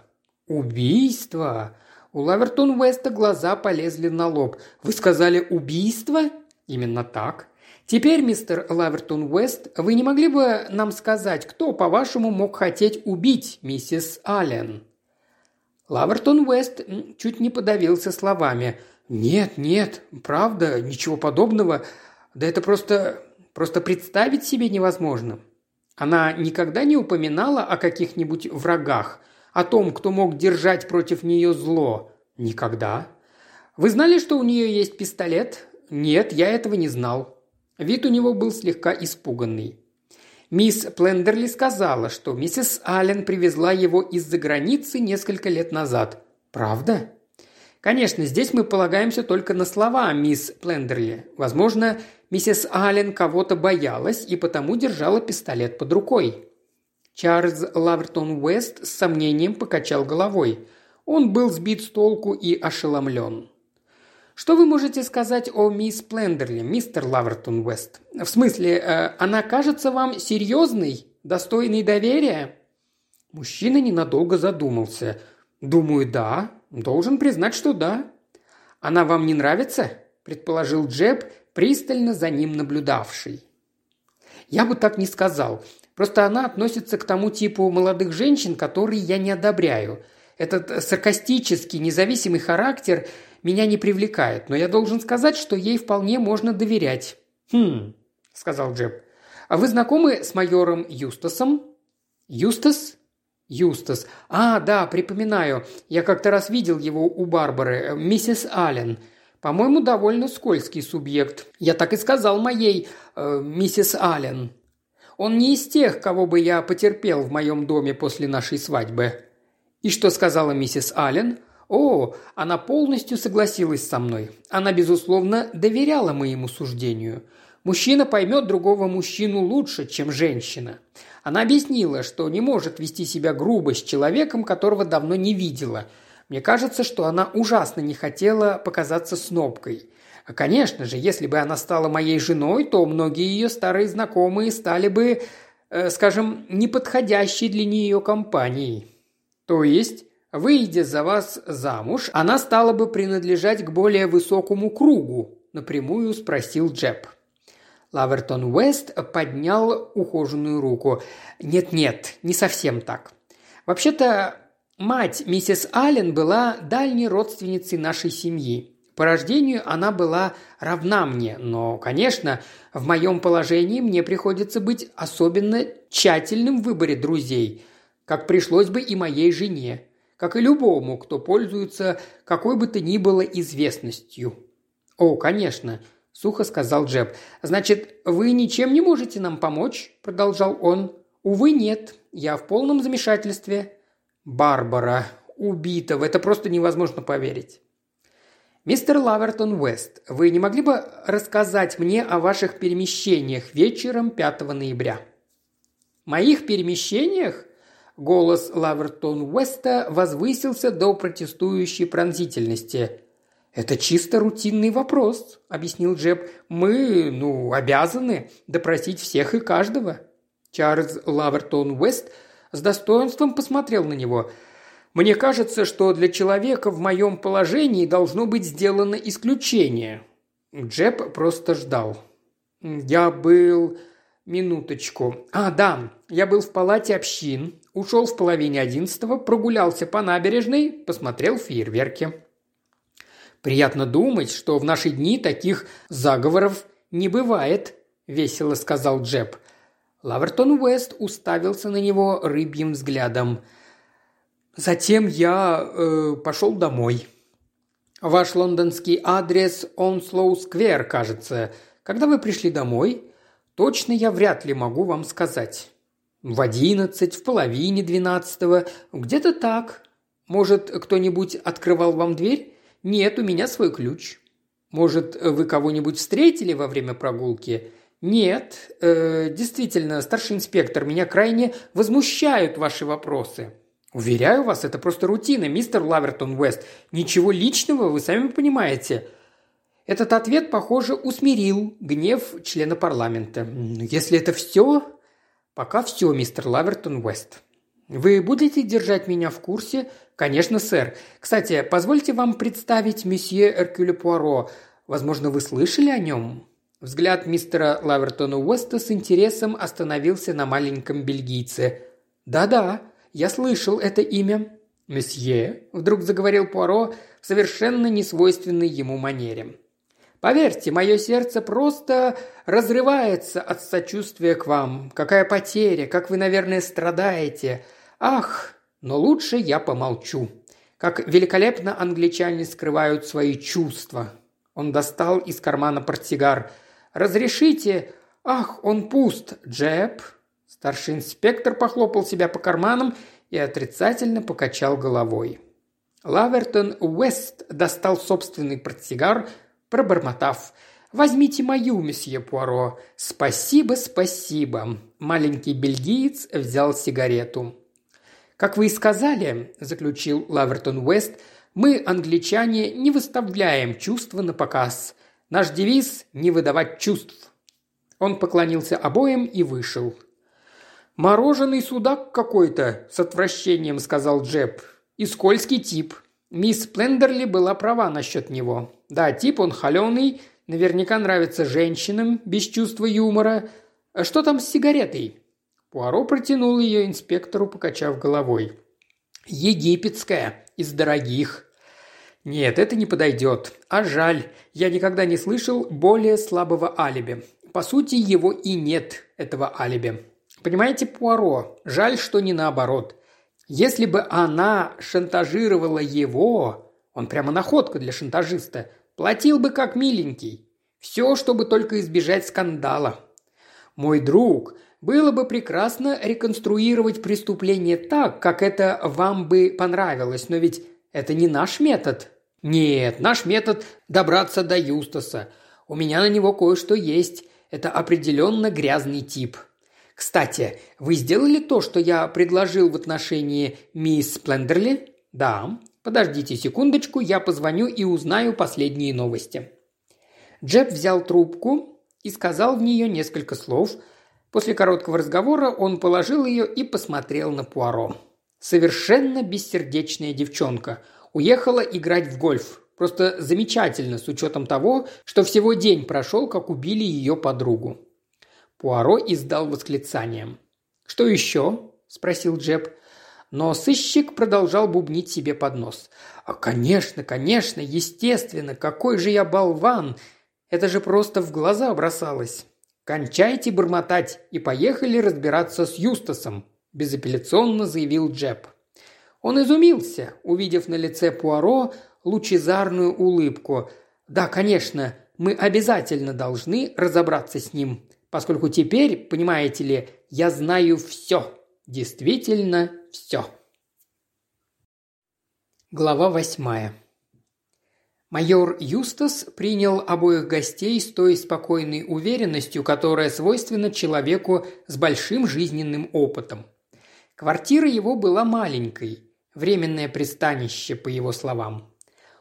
«Убийство?» У Лавертон Уэста глаза полезли на лоб. «Вы сказали убийство?» «Именно так. Теперь, мистер Лавертон Уэст, вы не могли бы нам сказать, кто, по-вашему, мог хотеть убить миссис Аллен?» Лавертон Уэст чуть не подавился словами. «Нет, нет, правда, ничего подобного. Да это просто... просто представить себе невозможно». Она никогда не упоминала о каких-нибудь врагах, о том, кто мог держать против нее зло? Никогда. Вы знали, что у нее есть пистолет? Нет, я этого не знал. Вид у него был слегка испуганный. Мисс Плендерли сказала, что миссис Аллен привезла его из-за границы несколько лет назад. Правда? Конечно, здесь мы полагаемся только на слова мисс Плендерли. Возможно, миссис Аллен кого-то боялась и потому держала пистолет под рукой. Чарльз Лавертон Уэст с сомнением покачал головой. Он был сбит с толку и ошеломлен. «Что вы можете сказать о мисс Плендерли, мистер Лавертон Уэст? В смысле, э, она кажется вам серьезной, достойной доверия?» Мужчина ненадолго задумался. «Думаю, да. Должен признать, что да». «Она вам не нравится?» – предположил Джеб, пристально за ним наблюдавший. «Я бы так не сказал. Просто она относится к тому типу молодых женщин, которые я не одобряю. Этот саркастический, независимый характер меня не привлекает, но я должен сказать, что ей вполне можно доверять». «Хм», – сказал Джеб. «А вы знакомы с майором Юстасом?» «Юстас?» «Юстас. А, да, припоминаю. Я как-то раз видел его у Барбары, миссис Аллен. По-моему, довольно скользкий субъект. Я так и сказал моей э, миссис Аллен. Он не из тех, кого бы я потерпел в моем доме после нашей свадьбы». «И что сказала миссис Аллен?» «О, она полностью согласилась со мной. Она, безусловно, доверяла моему суждению. Мужчина поймет другого мужчину лучше, чем женщина. Она объяснила, что не может вести себя грубо с человеком, которого давно не видела. Мне кажется, что она ужасно не хотела показаться снобкой. А, конечно же, если бы она стала моей женой, то многие ее старые знакомые стали бы, э, скажем, неподходящей для нее компанией. То есть, выйдя за вас замуж, она стала бы принадлежать к более высокому кругу, напрямую спросил Джеб. Лавертон Уэст поднял ухоженную руку. «Нет-нет, не совсем так. Вообще-то, мать миссис Аллен была дальней родственницей нашей семьи. По рождению она была равна мне, но, конечно, в моем положении мне приходится быть особенно тщательным в выборе друзей, как пришлось бы и моей жене, как и любому, кто пользуется какой бы то ни было известностью. «О, конечно», – сухо сказал Джеб. «Значит, вы ничем не можете нам помочь?» – продолжал он. «Увы, нет. Я в полном замешательстве». «Барбара убита. В это просто невозможно поверить». «Мистер Лавертон Уэст, вы не могли бы рассказать мне о ваших перемещениях вечером 5 ноября?» «Моих перемещениях?» Голос Лавертон Уэста возвысился до протестующей пронзительности. «Это чисто рутинный вопрос», – объяснил Джеб. «Мы, ну, обязаны допросить всех и каждого». Чарльз Лавертон Уэст с достоинством посмотрел на него – мне кажется, что для человека в моем положении должно быть сделано исключение». Джеб просто ждал. «Я был...» «Минуточку. А, да, я был в палате общин, ушел в половине одиннадцатого, прогулялся по набережной, посмотрел фейерверки». «Приятно думать, что в наши дни таких заговоров не бывает», – весело сказал Джеб. Лавертон Уэст уставился на него рыбьим взглядом – Затем я э, пошел домой. Ваш лондонский адрес Онслоу Сквер, кажется. Когда вы пришли домой? Точно я вряд ли могу вам сказать. В одиннадцать, в половине двенадцатого, где-то так. Может, кто-нибудь открывал вам дверь? Нет, у меня свой ключ. Может, вы кого-нибудь встретили во время прогулки? Нет, э, действительно, старший инспектор, меня крайне возмущают ваши вопросы. «Уверяю вас, это просто рутина, мистер Лавертон Уэст. Ничего личного, вы сами понимаете». Этот ответ, похоже, усмирил гнев члена парламента. «Если это все...» «Пока все, мистер Лавертон Уэст». «Вы будете держать меня в курсе?» «Конечно, сэр. Кстати, позвольте вам представить месье Эркюле Пуаро. Возможно, вы слышали о нем?» Взгляд мистера Лавертона Уэста с интересом остановился на маленьком бельгийце. «Да-да», я слышал это имя». «Месье», – вдруг заговорил Пуаро в совершенно несвойственной ему манере. Поверьте, мое сердце просто разрывается от сочувствия к вам. Какая потеря, как вы, наверное, страдаете. Ах, но лучше я помолчу. Как великолепно англичане скрывают свои чувства. Он достал из кармана портсигар. «Разрешите?» «Ах, он пуст, Джеб!» Старший инспектор похлопал себя по карманам и отрицательно покачал головой. Лавертон Уэст достал собственный портсигар, пробормотав. «Возьмите мою, месье Пуаро. Спасибо, спасибо». Маленький бельгиец взял сигарету. «Как вы и сказали», – заключил Лавертон Уэст, – «мы, англичане, не выставляем чувства на показ. Наш девиз – не выдавать чувств». Он поклонился обоим и вышел. «Мороженый судак какой-то», – с отвращением сказал Джеб. «И скользкий тип. Мисс Плендерли была права насчет него. Да, тип он холеный, наверняка нравится женщинам без чувства юмора. А что там с сигаретой?» Пуаро протянул ее инспектору, покачав головой. «Египетская, из дорогих». «Нет, это не подойдет. А жаль, я никогда не слышал более слабого алиби. По сути, его и нет, этого алиби. Понимаете, Пуаро, жаль, что не наоборот. Если бы она шантажировала его, он прямо находка для шантажиста, платил бы как миленький. Все, чтобы только избежать скандала. Мой друг, было бы прекрасно реконструировать преступление так, как это вам бы понравилось, но ведь это не наш метод. Нет, наш метод – добраться до Юстаса. У меня на него кое-что есть. Это определенно грязный тип. Кстати, вы сделали то, что я предложил в отношении мисс Сплендерли? Да. Подождите секундочку, я позвоню и узнаю последние новости. Джеб взял трубку и сказал в нее несколько слов. После короткого разговора он положил ее и посмотрел на Пуаро. Совершенно бессердечная девчонка. Уехала играть в гольф. Просто замечательно, с учетом того, что всего день прошел, как убили ее подругу. Пуаро издал восклицание. «Что еще?» – спросил Джеб. Но сыщик продолжал бубнить себе под нос. «А, конечно, конечно, естественно, какой же я болван! Это же просто в глаза бросалось. Кончайте бормотать и поехали разбираться с Юстасом», – безапелляционно заявил Джеб. Он изумился, увидев на лице Пуаро лучезарную улыбку. «Да, конечно, мы обязательно должны разобраться с ним, поскольку теперь, понимаете ли, я знаю все, действительно все». Глава восьмая. Майор Юстас принял обоих гостей с той спокойной уверенностью, которая свойственна человеку с большим жизненным опытом. Квартира его была маленькой, временное пристанище, по его словам.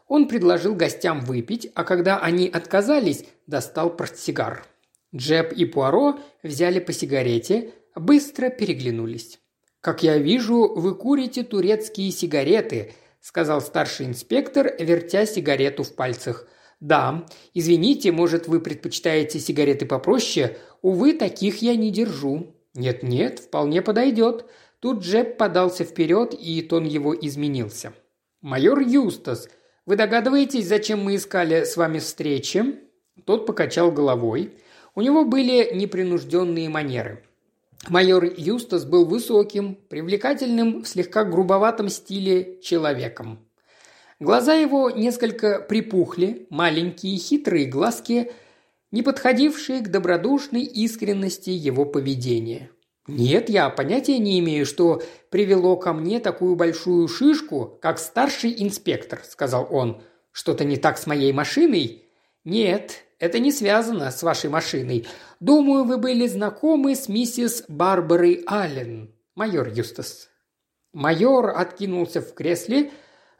Он предложил гостям выпить, а когда они отказались, достал портсигар. Джеб и Пуаро взяли по сигарете, быстро переглянулись. «Как я вижу, вы курите турецкие сигареты», – сказал старший инспектор, вертя сигарету в пальцах. «Да, извините, может, вы предпочитаете сигареты попроще? Увы, таких я не держу». «Нет-нет, вполне подойдет». Тут Джеб подался вперед, и тон его изменился. «Майор Юстас, вы догадываетесь, зачем мы искали с вами встречи?» Тот покачал головой. У него были непринужденные манеры. Майор Юстас был высоким, привлекательным, в слегка грубоватом стиле человеком. Глаза его несколько припухли, маленькие хитрые глазки, не подходившие к добродушной искренности его поведения. «Нет, я понятия не имею, что привело ко мне такую большую шишку, как старший инспектор», – сказал он. «Что-то не так с моей машиной?» «Нет, это не связано с вашей машиной. Думаю, вы были знакомы с миссис Барбарой Аллен, майор Юстас». Майор откинулся в кресле,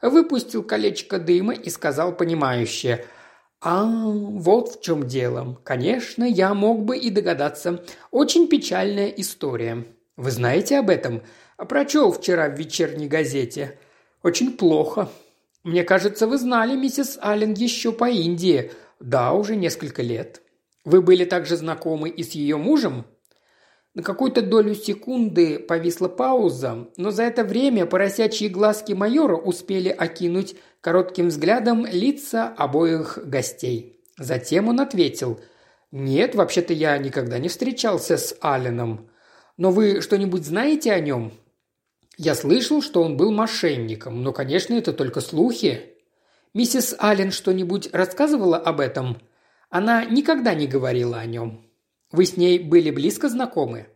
выпустил колечко дыма и сказал понимающе – «А, вот в чем дело. Конечно, я мог бы и догадаться. Очень печальная история. Вы знаете об этом? Прочел вчера в вечерней газете. Очень плохо. Мне кажется, вы знали миссис Аллен еще по Индии. Да, уже несколько лет. Вы были также знакомы и с ее мужем?» На какую-то долю секунды повисла пауза, но за это время поросячьи глазки майора успели окинуть коротким взглядом лица обоих гостей. Затем он ответил. «Нет, вообще-то я никогда не встречался с Алленом. Но вы что-нибудь знаете о нем?» «Я слышал, что он был мошенником, но, конечно, это только слухи». «Миссис Аллен что-нибудь рассказывала об этом?» «Она никогда не говорила о нем». «Вы с ней были близко знакомы?»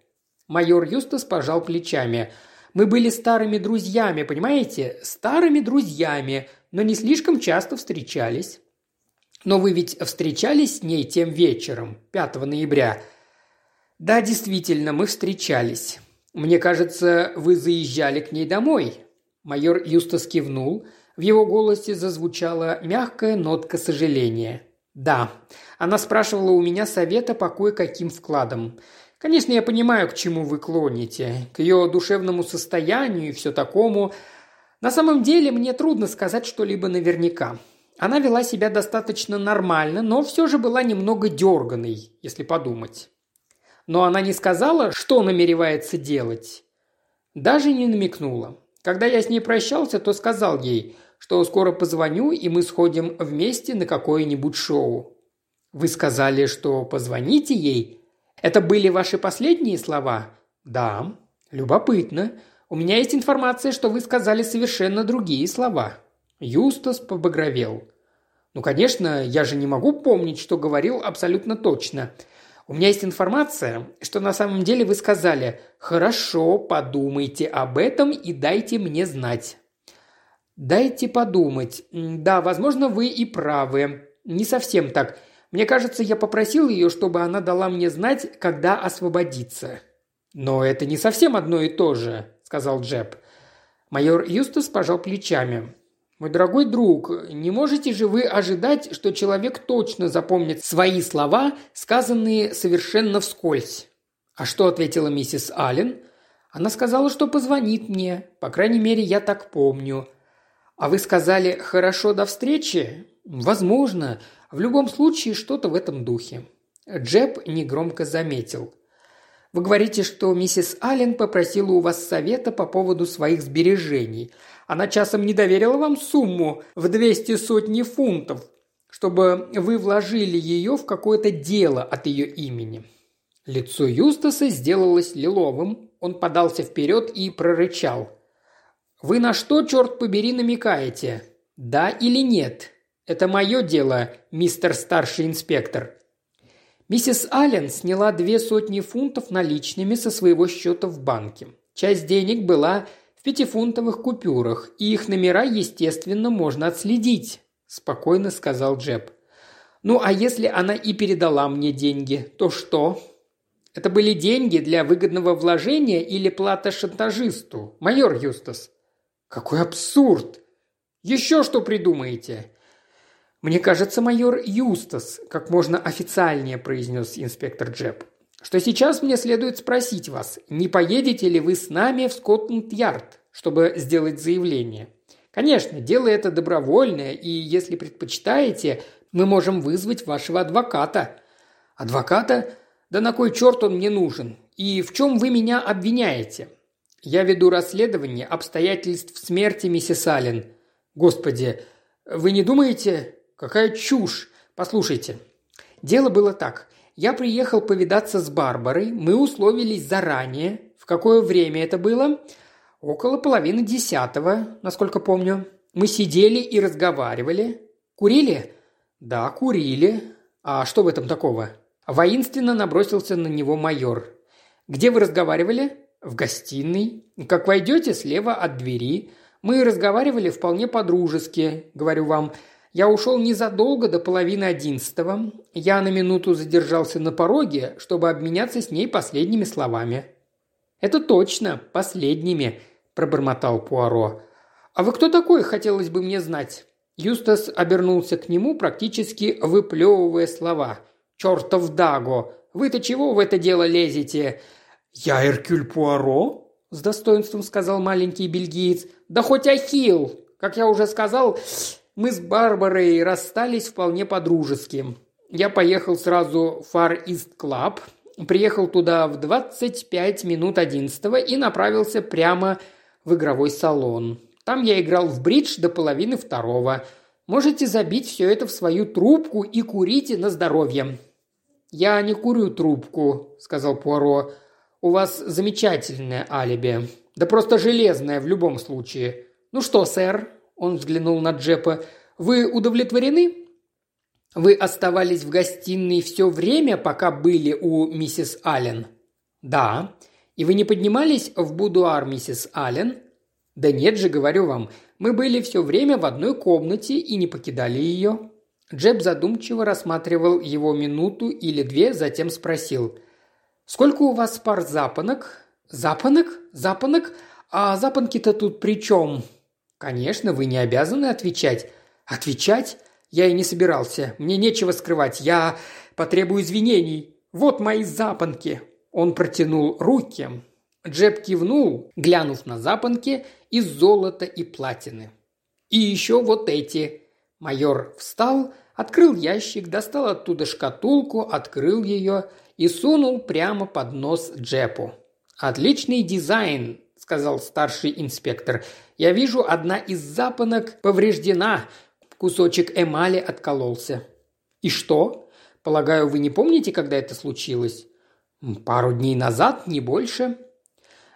Майор Юстас пожал плечами. «Мы были старыми друзьями, понимаете? Старыми друзьями, но не слишком часто встречались». «Но вы ведь встречались с ней тем вечером, 5 ноября?» «Да, действительно, мы встречались. Мне кажется, вы заезжали к ней домой». Майор Юстас кивнул. В его голосе зазвучала мягкая нотка сожаления. «Да, она спрашивала у меня совета по кое-каким вкладам. Конечно, я понимаю, к чему вы клоните, к ее душевному состоянию и все такому. На самом деле мне трудно сказать что-либо наверняка. Она вела себя достаточно нормально, но все же была немного дерганой, если подумать. Но она не сказала, что намеревается делать. Даже не намекнула. Когда я с ней прощался, то сказал ей, что скоро позвоню, и мы сходим вместе на какое-нибудь шоу. Вы сказали, что позвоните ей? Это были ваши последние слова? Да. Любопытно. У меня есть информация, что вы сказали совершенно другие слова. Юстас побагровел. Ну, конечно, я же не могу помнить, что говорил абсолютно точно. У меня есть информация, что на самом деле вы сказали «Хорошо, подумайте об этом и дайте мне знать». «Дайте подумать. Да, возможно, вы и правы. Не совсем так. Мне кажется, я попросил ее, чтобы она дала мне знать, когда освободиться». «Но это не совсем одно и то же», – сказал Джеб. Майор Юстус пожал плечами. «Мой дорогой друг, не можете же вы ожидать, что человек точно запомнит свои слова, сказанные совершенно вскользь?» «А что ответила миссис Аллен?» «Она сказала, что позвонит мне. По крайней мере, я так помню. А вы сказали «хорошо, до встречи»? Возможно. В любом случае, что-то в этом духе. Джеб негромко заметил. Вы говорите, что миссис Аллен попросила у вас совета по поводу своих сбережений. Она часом не доверила вам сумму в 200 сотни фунтов, чтобы вы вложили ее в какое-то дело от ее имени. Лицо Юстаса сделалось лиловым. Он подался вперед и прорычал. «Вы на что, черт побери, намекаете? Да или нет? Это мое дело, мистер старший инспектор». Миссис Аллен сняла две сотни фунтов наличными со своего счета в банке. Часть денег была в пятифунтовых купюрах, и их номера, естественно, можно отследить», – спокойно сказал Джеб. «Ну, а если она и передала мне деньги, то что?» «Это были деньги для выгодного вложения или плата шантажисту, майор Юстас?» «Какой абсурд! Еще что придумаете?» «Мне кажется, майор Юстас», – как можно официальнее произнес инспектор Джеб, «что сейчас мне следует спросить вас, не поедете ли вы с нами в Скотланд-Ярд, чтобы сделать заявление? Конечно, дело это добровольное, и если предпочитаете, мы можем вызвать вашего адвоката». «Адвоката? Да на кой черт он мне нужен? И в чем вы меня обвиняете?» Я веду расследование обстоятельств смерти миссис Аллен. Господи, вы не думаете? Какая чушь! Послушайте. Дело было так. Я приехал повидаться с Барбарой. Мы условились заранее. В какое время это было? Около половины десятого, насколько помню. Мы сидели и разговаривали. Курили? Да, курили. А что в этом такого? Воинственно набросился на него майор. Где вы разговаривали? В гостиной. Как войдете, слева от двери. Мы разговаривали вполне по-дружески, говорю вам. Я ушел незадолго до половины одиннадцатого. Я на минуту задержался на пороге, чтобы обменяться с ней последними словами. «Это точно, последними», – пробормотал Пуаро. «А вы кто такой, хотелось бы мне знать?» Юстас обернулся к нему, практически выплевывая слова. «Чертов Даго! Вы-то чего в это дело лезете? «Я Эркюль Пуаро?» – с достоинством сказал маленький бельгиец. «Да хоть Ахилл! Как я уже сказал, мы с Барбарой расстались вполне по-дружески. Я поехал сразу в Far East Club, приехал туда в 25 минут 11 и направился прямо в игровой салон. Там я играл в бридж до половины второго. Можете забить все это в свою трубку и курите на здоровье». «Я не курю трубку», – сказал Пуаро. «У вас замечательное алиби. Да просто железное в любом случае. Ну что, сэр?» – он взглянул на Джепа. «Вы удовлетворены?» «Вы оставались в гостиной все время, пока были у миссис Аллен?» «Да». «И вы не поднимались в будуар миссис Аллен?» «Да нет же, говорю вам, мы были все время в одной комнате и не покидали ее». Джеб задумчиво рассматривал его минуту или две, затем спросил. «Сколько у вас пар запонок?» «Запонок? Запонок? А запонки-то тут при чем?» «Конечно, вы не обязаны отвечать». «Отвечать? Я и не собирался. Мне нечего скрывать. Я потребую извинений. Вот мои запонки». Он протянул руки. Джеб кивнул, глянув на запонки из золота и платины. «И еще вот эти». Майор встал, открыл ящик, достал оттуда шкатулку, открыл ее и сунул прямо под нос Джепу. «Отличный дизайн», – сказал старший инспектор. «Я вижу, одна из запонок повреждена, кусочек эмали откололся». «И что? Полагаю, вы не помните, когда это случилось?» «Пару дней назад, не больше».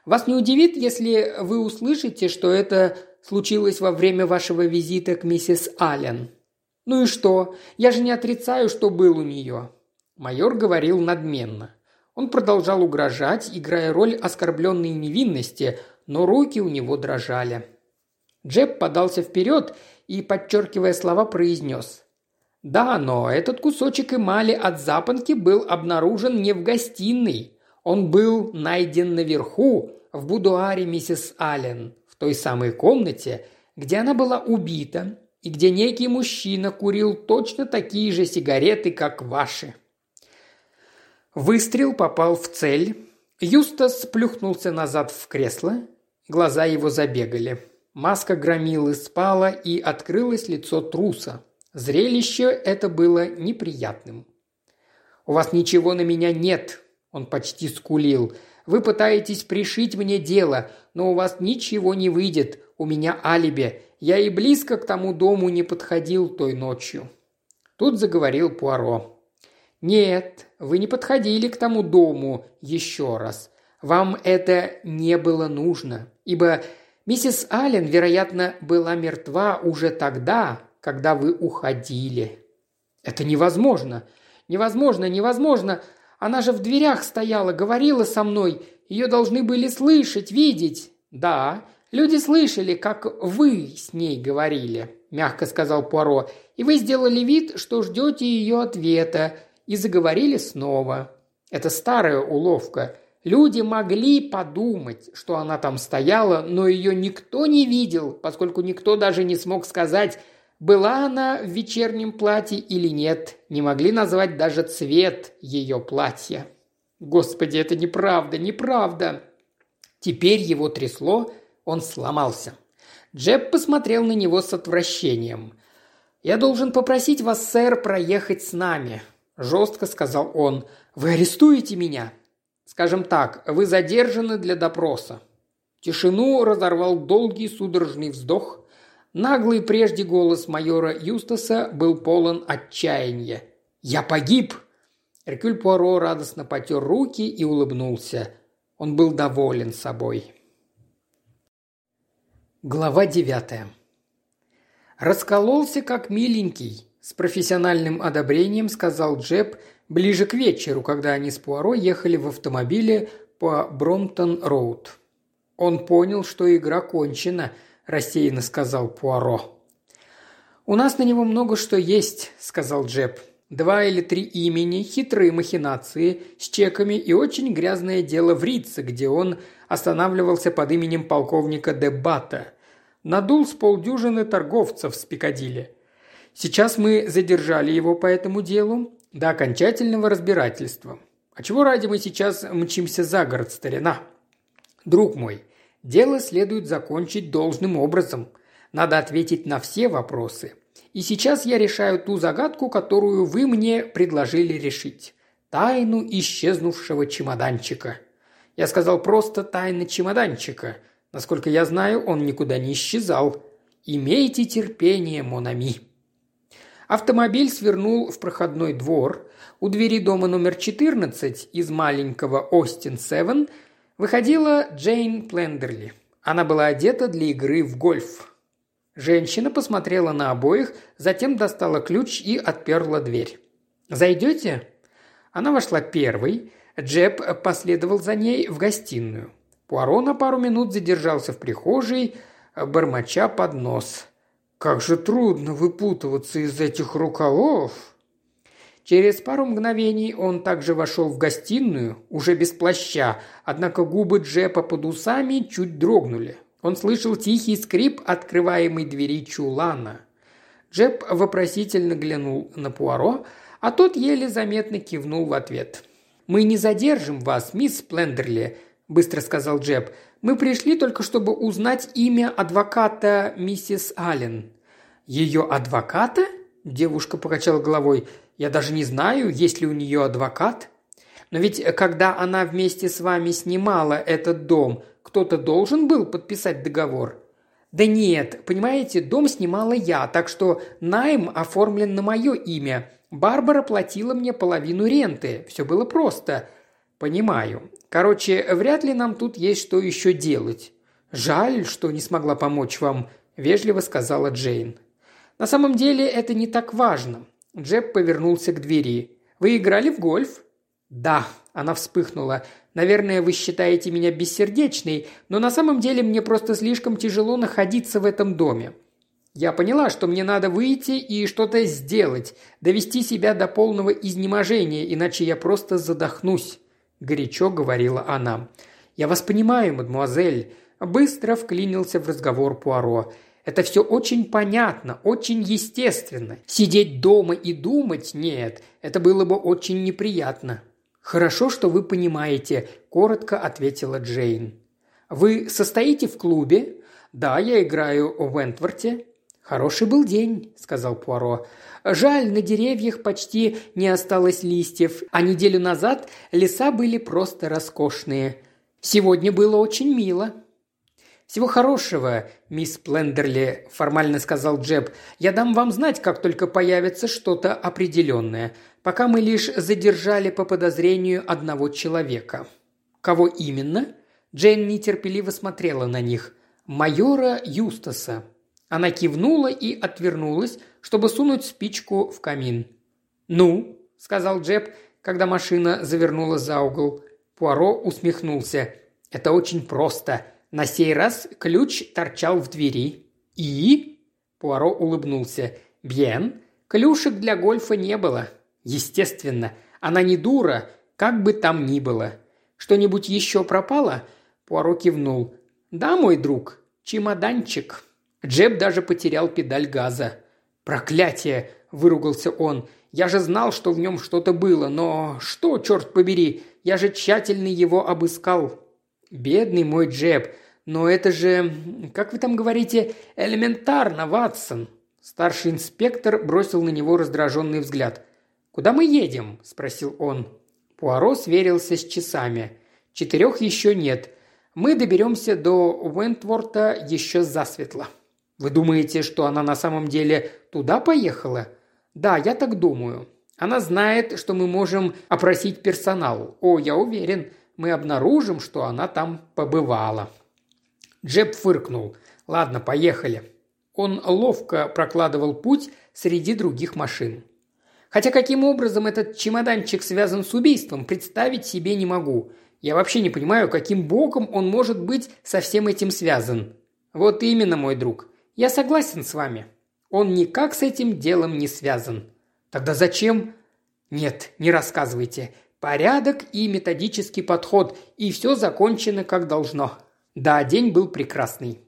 Вас не удивит, если вы услышите, что это случилось во время вашего визита к миссис Аллен. Ну и что? Я же не отрицаю, что был у нее. Майор говорил надменно. Он продолжал угрожать, играя роль оскорбленной невинности, но руки у него дрожали. Джеб подался вперед и, подчеркивая слова, произнес. «Да, но этот кусочек эмали от запонки был обнаружен не в гостиной. Он был найден наверху, в будуаре миссис Аллен, в той самой комнате, где она была убита, и где некий мужчина курил точно такие же сигареты, как ваши. Выстрел попал в цель. Юстас плюхнулся назад в кресло. Глаза его забегали. Маска громилы спала, и открылось лицо труса. Зрелище это было неприятным. «У вас ничего на меня нет», – он почти скулил. Вы пытаетесь пришить мне дело, но у вас ничего не выйдет. У меня алиби. Я и близко к тому дому не подходил той ночью». Тут заговорил Пуаро. «Нет, вы не подходили к тому дому еще раз. Вам это не было нужно, ибо миссис Аллен, вероятно, была мертва уже тогда, когда вы уходили». «Это невозможно! Невозможно, невозможно! Она же в дверях стояла, говорила со мной. Ее должны были слышать, видеть». «Да, люди слышали, как вы с ней говорили», – мягко сказал Пуаро. «И вы сделали вид, что ждете ее ответа, и заговорили снова. Это старая уловка. Люди могли подумать, что она там стояла, но ее никто не видел, поскольку никто даже не смог сказать, была она в вечернем платье или нет, не могли назвать даже цвет ее платья. Господи, это неправда, неправда. Теперь его трясло, он сломался. Джеб посмотрел на него с отвращением. «Я должен попросить вас, сэр, проехать с нами», – жестко сказал он. «Вы арестуете меня?» «Скажем так, вы задержаны для допроса». Тишину разорвал долгий судорожный вздох – Наглый прежде голос майора Юстаса был полон отчаяния. «Я погиб!» Эркюль Пуаро радостно потер руки и улыбнулся. Он был доволен собой. Глава девятая. «Раскололся как миленький», – с профессиональным одобрением сказал Джеб ближе к вечеру, когда они с Пуаро ехали в автомобиле по Бромтон-Роуд. Он понял, что игра кончена – рассеянно сказал Пуаро. «У нас на него много что есть», – сказал Джеб. «Два или три имени, хитрые махинации с чеками и очень грязное дело в Рице, где он останавливался под именем полковника Дебата. Надул с полдюжины торговцев с Пикадилли. Сейчас мы задержали его по этому делу до окончательного разбирательства. А чего ради мы сейчас мчимся за город, старина? Друг мой, Дело следует закончить должным образом. Надо ответить на все вопросы. И сейчас я решаю ту загадку, которую вы мне предложили решить. Тайну исчезнувшего чемоданчика. Я сказал просто «тайна чемоданчика». Насколько я знаю, он никуда не исчезал. Имейте терпение, Монами. Автомобиль свернул в проходной двор. У двери дома номер 14 из маленького Остин-7 выходила Джейн Плендерли. Она была одета для игры в гольф. Женщина посмотрела на обоих, затем достала ключ и отперла дверь. «Зайдете?» Она вошла первой. Джеб последовал за ней в гостиную. Пуаро на пару минут задержался в прихожей, бормоча под нос. «Как же трудно выпутываться из этих рукавов!» Через пару мгновений он также вошел в гостиную, уже без плаща, однако губы Джепа под усами чуть дрогнули. Он слышал тихий скрип открываемой двери чулана. Джеб вопросительно глянул на Пуаро, а тот еле заметно кивнул в ответ. «Мы не задержим вас, мисс Сплендерли», – быстро сказал Джеб. «Мы пришли только, чтобы узнать имя адвоката миссис Аллен». «Ее адвоката?» – девушка покачала головой. «Я даже не знаю, есть ли у нее адвокат». «Но ведь когда она вместе с вами снимала этот дом, кто-то должен был подписать договор?» «Да нет, понимаете, дом снимала я, так что найм оформлен на мое имя. Барбара платила мне половину ренты. Все было просто. Понимаю. Короче, вряд ли нам тут есть что еще делать. Жаль, что не смогла помочь вам, вежливо сказала Джейн. На самом деле это не так важно. Джеб повернулся к двери. Вы играли в гольф? Да, она вспыхнула. Наверное, вы считаете меня бессердечной, но на самом деле мне просто слишком тяжело находиться в этом доме. Я поняла, что мне надо выйти и что-то сделать, довести себя до полного изнеможения, иначе я просто задохнусь», – горячо говорила она. «Я вас понимаю, мадемуазель», – быстро вклинился в разговор Пуаро. «Это все очень понятно, очень естественно. Сидеть дома и думать – нет, это было бы очень неприятно». «Хорошо, что вы понимаете», – коротко ответила Джейн. «Вы состоите в клубе?» «Да, я играю в Вентворте». «Хороший был день», – сказал Пуаро. «Жаль, на деревьях почти не осталось листьев, а неделю назад леса были просто роскошные. Сегодня было очень мило». «Всего хорошего, мисс Плендерли», – формально сказал Джеб. «Я дам вам знать, как только появится что-то определенное. Пока мы лишь задержали по подозрению одного человека». «Кого именно?» Джейн нетерпеливо смотрела на них. «Майора Юстаса», она кивнула и отвернулась, чтобы сунуть спичку в камин. «Ну», – сказал Джеб, когда машина завернула за угол. Пуаро усмехнулся. «Это очень просто. На сей раз ключ торчал в двери». «И?» – Пуаро улыбнулся. «Бьен. Клюшек для гольфа не было. Естественно. Она не дура, как бы там ни было. Что-нибудь еще пропало?» Пуаро кивнул. «Да, мой друг, чемоданчик». Джеб даже потерял педаль газа. «Проклятие!» – выругался он. «Я же знал, что в нем что-то было, но что, черт побери, я же тщательно его обыскал». «Бедный мой Джеб, но это же, как вы там говорите, элементарно, Ватсон». Старший инспектор бросил на него раздраженный взгляд. «Куда мы едем?» – спросил он. Пуаро сверился с часами. «Четырех еще нет. Мы доберемся до Уэнтворта еще засветло». Вы думаете, что она на самом деле туда поехала? Да, я так думаю. Она знает, что мы можем опросить персонал. О, я уверен, мы обнаружим, что она там побывала. Джеб фыркнул. Ладно, поехали. Он ловко прокладывал путь среди других машин. Хотя каким образом этот чемоданчик связан с убийством, представить себе не могу. Я вообще не понимаю, каким боком он может быть со всем этим связан. Вот именно, мой друг. Я согласен с вами. Он никак с этим делом не связан. Тогда зачем? Нет, не рассказывайте. Порядок и методический подход, и все закончено как должно. Да, день был прекрасный.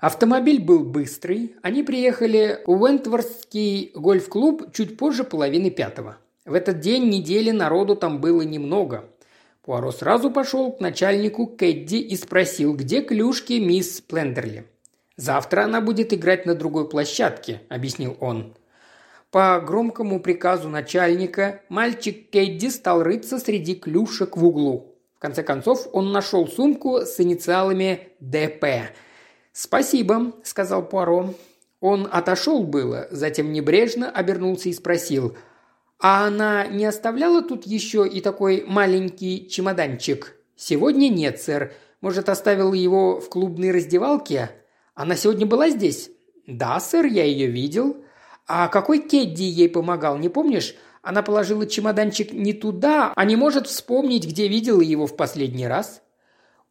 Автомобиль был быстрый. Они приехали в Уэнтвордский гольф-клуб чуть позже половины пятого. В этот день недели народу там было немного. Пуаро сразу пошел к начальнику Кэдди и спросил, где клюшки мисс Плендерли. «Завтра она будет играть на другой площадке», – объяснил он. По громкому приказу начальника мальчик Кэдди стал рыться среди клюшек в углу. В конце концов он нашел сумку с инициалами «ДП». «Спасибо», – сказал Пуаро. Он отошел было, затем небрежно обернулся и спросил, «А она не оставляла тут еще и такой маленький чемоданчик?» «Сегодня нет, сэр. Может, оставила его в клубной раздевалке? Она сегодня была здесь?» «Да, сэр, я ее видел». «А какой Кедди ей помогал, не помнишь? Она положила чемоданчик не туда, а не может вспомнить, где видела его в последний раз».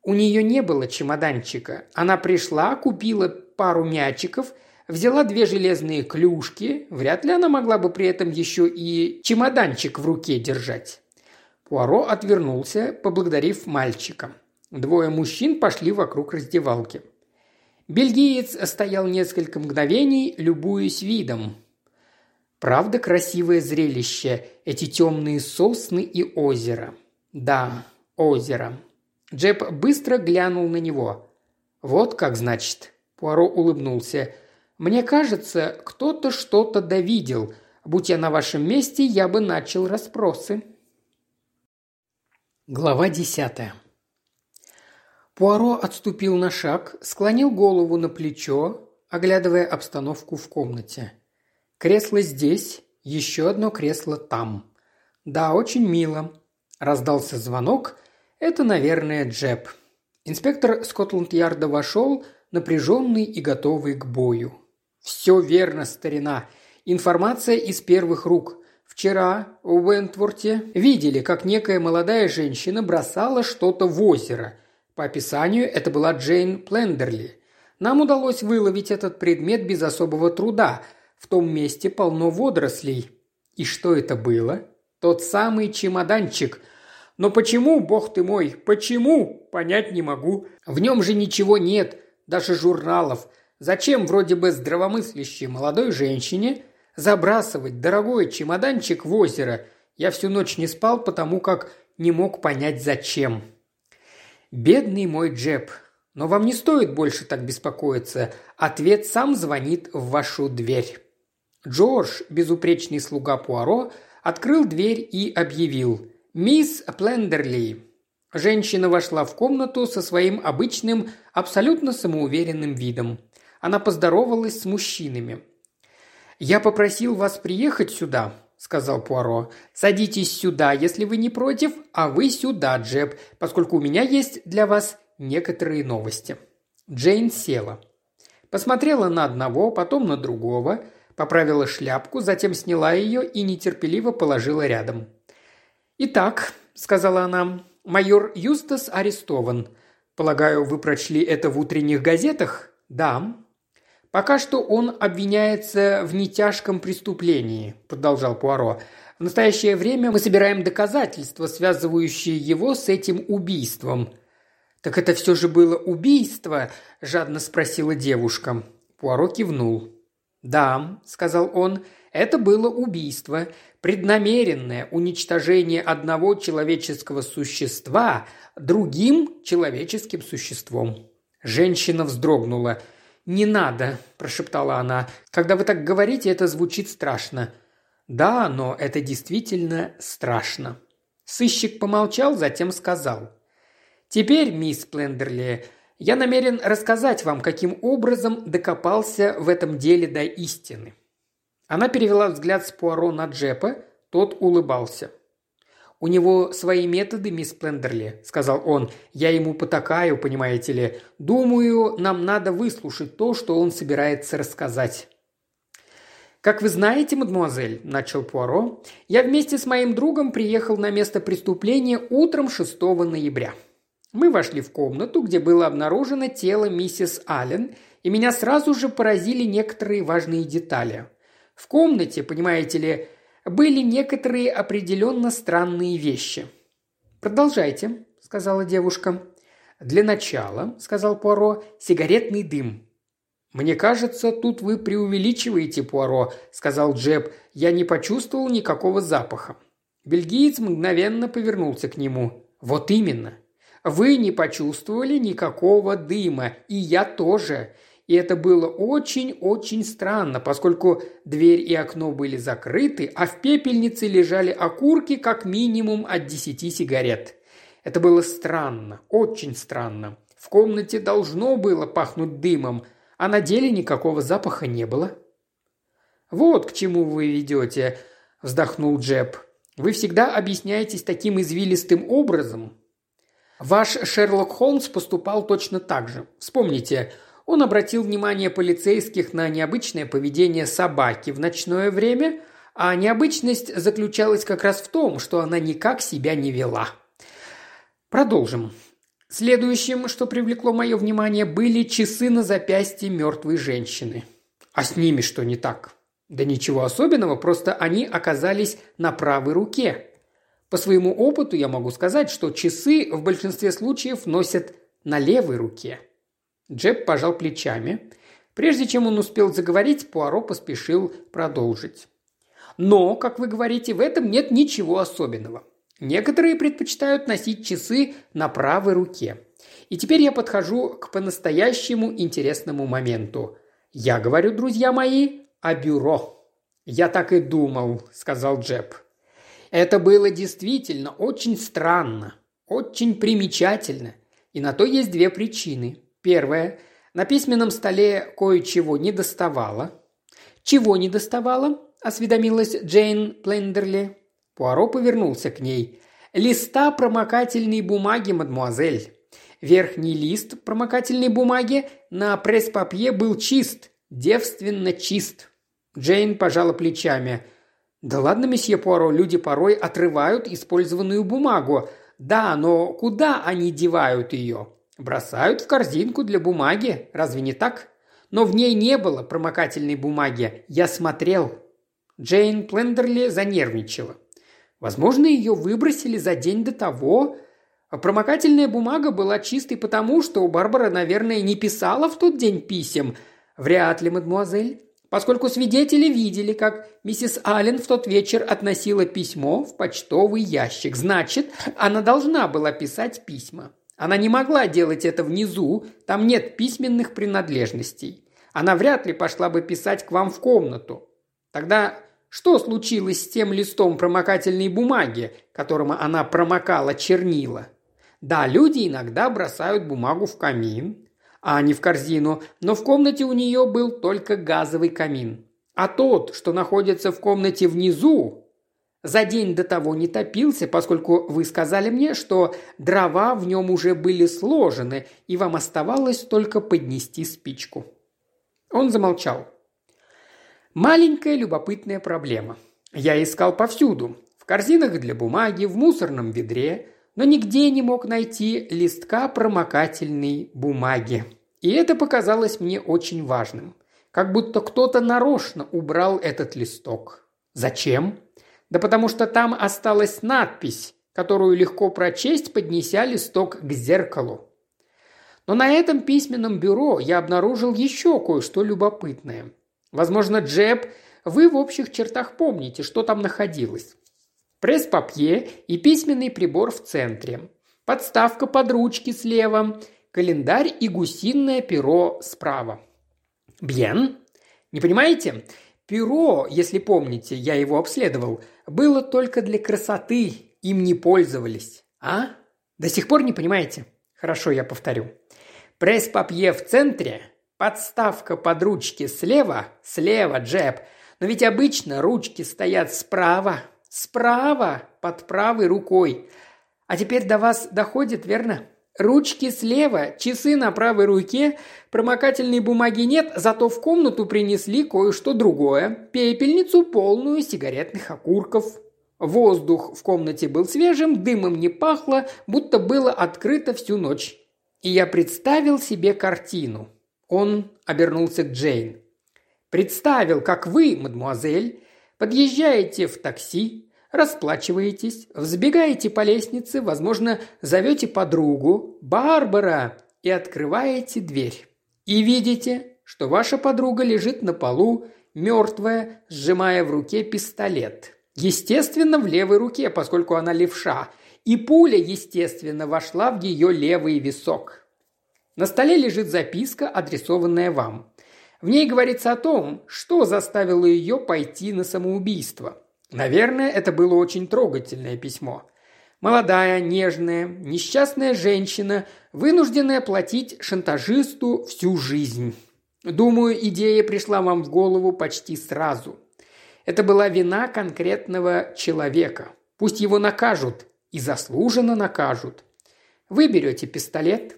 У нее не было чемоданчика. Она пришла, купила пару мячиков, взяла две железные клюшки. Вряд ли она могла бы при этом еще и чемоданчик в руке держать. Пуаро отвернулся, поблагодарив мальчика. Двое мужчин пошли вокруг раздевалки. Бельгиец стоял несколько мгновений, любуясь видом. Правда, красивое зрелище, эти темные сосны и озеро. Да, озеро. Джеб быстро глянул на него. «Вот как значит». Пуаро улыбнулся. «Мне кажется, кто-то что-то довидел. Будь я на вашем месте, я бы начал расспросы». Глава десятая. Пуаро отступил на шаг, склонил голову на плечо, оглядывая обстановку в комнате. Кресло здесь, еще одно кресло там. Да, очень мило. Раздался звонок. Это, наверное, Джеб. Инспектор Скотланд-Ярда вошел, напряженный и готовый к бою. «Все верно, старина. Информация из первых рук. Вчера в Уэнтворте видели, как некая молодая женщина бросала что-то в озеро. По описанию это была Джейн Плендерли. Нам удалось выловить этот предмет без особого труда. В том месте полно водорослей. И что это было? Тот самый чемоданчик. Но почему, бог ты мой, почему? Понять не могу. В нем же ничего нет, даже журналов. Зачем вроде бы здравомыслящей молодой женщине забрасывать дорогой чемоданчик в озеро? Я всю ночь не спал, потому как не мог понять зачем. «Бедный мой Джеб, но вам не стоит больше так беспокоиться. Ответ сам звонит в вашу дверь». Джордж, безупречный слуга Пуаро, открыл дверь и объявил «Мисс Плендерли». Женщина вошла в комнату со своим обычным, абсолютно самоуверенным видом. Она поздоровалась с мужчинами. «Я попросил вас приехать сюда», сказал Пуаро. «Садитесь сюда, если вы не против, а вы сюда, Джеб, поскольку у меня есть для вас некоторые новости». Джейн села. Посмотрела на одного, потом на другого, поправила шляпку, затем сняла ее и нетерпеливо положила рядом. «Итак», — сказала она, — «майор Юстас арестован. Полагаю, вы прочли это в утренних газетах?» «Да», «Пока что он обвиняется в нетяжком преступлении», – продолжал Пуаро. «В настоящее время мы собираем доказательства, связывающие его с этим убийством». «Так это все же было убийство?» – жадно спросила девушка. Пуаро кивнул. «Да», – сказал он, – «это было убийство, преднамеренное уничтожение одного человеческого существа другим человеческим существом». Женщина вздрогнула – «Не надо», – прошептала она. «Когда вы так говорите, это звучит страшно». «Да, но это действительно страшно». Сыщик помолчал, затем сказал. «Теперь, мисс Плендерли, я намерен рассказать вам, каким образом докопался в этом деле до истины». Она перевела взгляд с Пуаро на Джепа, тот улыбался – «У него свои методы, мисс Плендерли», – сказал он. «Я ему потакаю, понимаете ли. Думаю, нам надо выслушать то, что он собирается рассказать». «Как вы знаете, мадемуазель», – начал Пуаро, – «я вместе с моим другом приехал на место преступления утром 6 ноября. Мы вошли в комнату, где было обнаружено тело миссис Аллен, и меня сразу же поразили некоторые важные детали. В комнате, понимаете ли, были некоторые определенно странные вещи. «Продолжайте», – сказала девушка. «Для начала», – сказал Пуаро, – «сигаретный дым». «Мне кажется, тут вы преувеличиваете, Пуаро», – сказал Джеб. «Я не почувствовал никакого запаха». Бельгиец мгновенно повернулся к нему. «Вот именно. Вы не почувствовали никакого дыма, и я тоже. И это было очень-очень странно, поскольку дверь и окно были закрыты, а в пепельнице лежали окурки как минимум от десяти сигарет. Это было странно, очень странно. В комнате должно было пахнуть дымом, а на деле никакого запаха не было». «Вот к чему вы ведете», – вздохнул Джеб. «Вы всегда объясняетесь таким извилистым образом». Ваш Шерлок Холмс поступал точно так же. Вспомните, он обратил внимание полицейских на необычное поведение собаки в ночное время, а необычность заключалась как раз в том, что она никак себя не вела. Продолжим. Следующим, что привлекло мое внимание, были часы на запястье мертвой женщины. А с ними что не так? Да ничего особенного, просто они оказались на правой руке. По своему опыту я могу сказать, что часы в большинстве случаев носят на левой руке. Джеб пожал плечами. Прежде чем он успел заговорить, Пуаро поспешил продолжить. Но, как вы говорите, в этом нет ничего особенного. Некоторые предпочитают носить часы на правой руке. И теперь я подхожу к по-настоящему интересному моменту. Я говорю, друзья мои, о бюро. «Я так и думал», – сказал Джеб. Это было действительно очень странно, очень примечательно. И на то есть две причины. Первая – на письменном столе кое-чего не доставало. «Чего не доставало?» – осведомилась Джейн Плендерли. Пуаро повернулся к ней. «Листа промокательной бумаги, мадмуазель. Верхний лист промокательной бумаги на пресс-папье был чист, девственно чист». Джейн пожала плечами. «Да ладно, месье Пуаро, люди порой отрывают использованную бумагу. Да, но куда они девают ее? Бросают в корзинку для бумаги, разве не так? Но в ней не было промокательной бумаги. Я смотрел». Джейн Плендерли занервничала. Возможно, ее выбросили за день до того. А промокательная бумага была чистой потому, что Барбара, наверное, не писала в тот день писем. Вряд ли, мадемуазель поскольку свидетели видели, как миссис Аллен в тот вечер относила письмо в почтовый ящик. Значит, она должна была писать письма. Она не могла делать это внизу, там нет письменных принадлежностей. Она вряд ли пошла бы писать к вам в комнату. Тогда что случилось с тем листом промокательной бумаги, которым она промокала чернила? Да, люди иногда бросают бумагу в камин, а не в корзину, но в комнате у нее был только газовый камин. А тот, что находится в комнате внизу, за день до того не топился, поскольку вы сказали мне, что дрова в нем уже были сложены, и вам оставалось только поднести спичку». Он замолчал. Маленькая любопытная проблема. Я искал повсюду. В корзинах для бумаги, в мусорном ведре, но нигде не мог найти листка промокательной бумаги. И это показалось мне очень важным. Как будто кто-то нарочно убрал этот листок. Зачем? Да потому что там осталась надпись, которую легко прочесть, поднеся листок к зеркалу. Но на этом письменном бюро я обнаружил еще кое-что любопытное. Возможно, Джеб, вы в общих чертах помните, что там находилось пресс-папье и письменный прибор в центре, подставка под ручки слева, календарь и гусиное перо справа. Бьен? Не понимаете? Перо, если помните, я его обследовал, было только для красоты, им не пользовались. А? До сих пор не понимаете? Хорошо, я повторю. Пресс-папье в центре, подставка под ручки слева, слева джеб. Но ведь обычно ручки стоят справа, Справа, под правой рукой. А теперь до вас доходит, верно? Ручки слева, часы на правой руке, промокательной бумаги нет, зато в комнату принесли кое-что другое. Пепельницу, полную сигаретных окурков. Воздух в комнате был свежим, дымом не пахло, будто было открыто всю ночь. И я представил себе картину. Он обернулся к Джейн. Представил, как вы, мадмуазель, Подъезжаете в такси, расплачиваетесь, взбегаете по лестнице, возможно, зовете подругу «Барбара» и открываете дверь. И видите, что ваша подруга лежит на полу, мертвая, сжимая в руке пистолет. Естественно, в левой руке, поскольку она левша, и пуля, естественно, вошла в ее левый висок. На столе лежит записка, адресованная вам. В ней говорится о том, что заставило ее пойти на самоубийство. Наверное, это было очень трогательное письмо. Молодая, нежная, несчастная женщина, вынужденная платить шантажисту всю жизнь. Думаю, идея пришла вам в голову почти сразу. Это была вина конкретного человека. Пусть его накажут, и заслуженно накажут. Вы берете пистолет,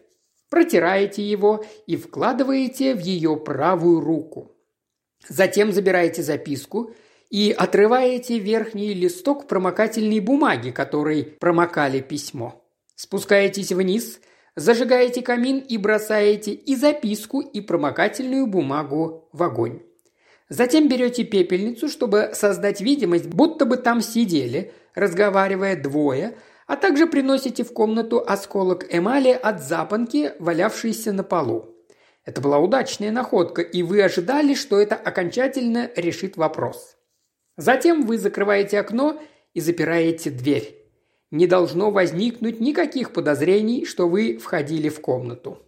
протираете его и вкладываете в ее правую руку. Затем забираете записку и отрываете верхний листок промокательной бумаги, которой промокали письмо. Спускаетесь вниз, зажигаете камин и бросаете и записку, и промокательную бумагу в огонь. Затем берете пепельницу, чтобы создать видимость, будто бы там сидели, разговаривая двое, а также приносите в комнату осколок эмали от запонки, валявшейся на полу. Это была удачная находка, и вы ожидали, что это окончательно решит вопрос. Затем вы закрываете окно и запираете дверь. Не должно возникнуть никаких подозрений, что вы входили в комнату.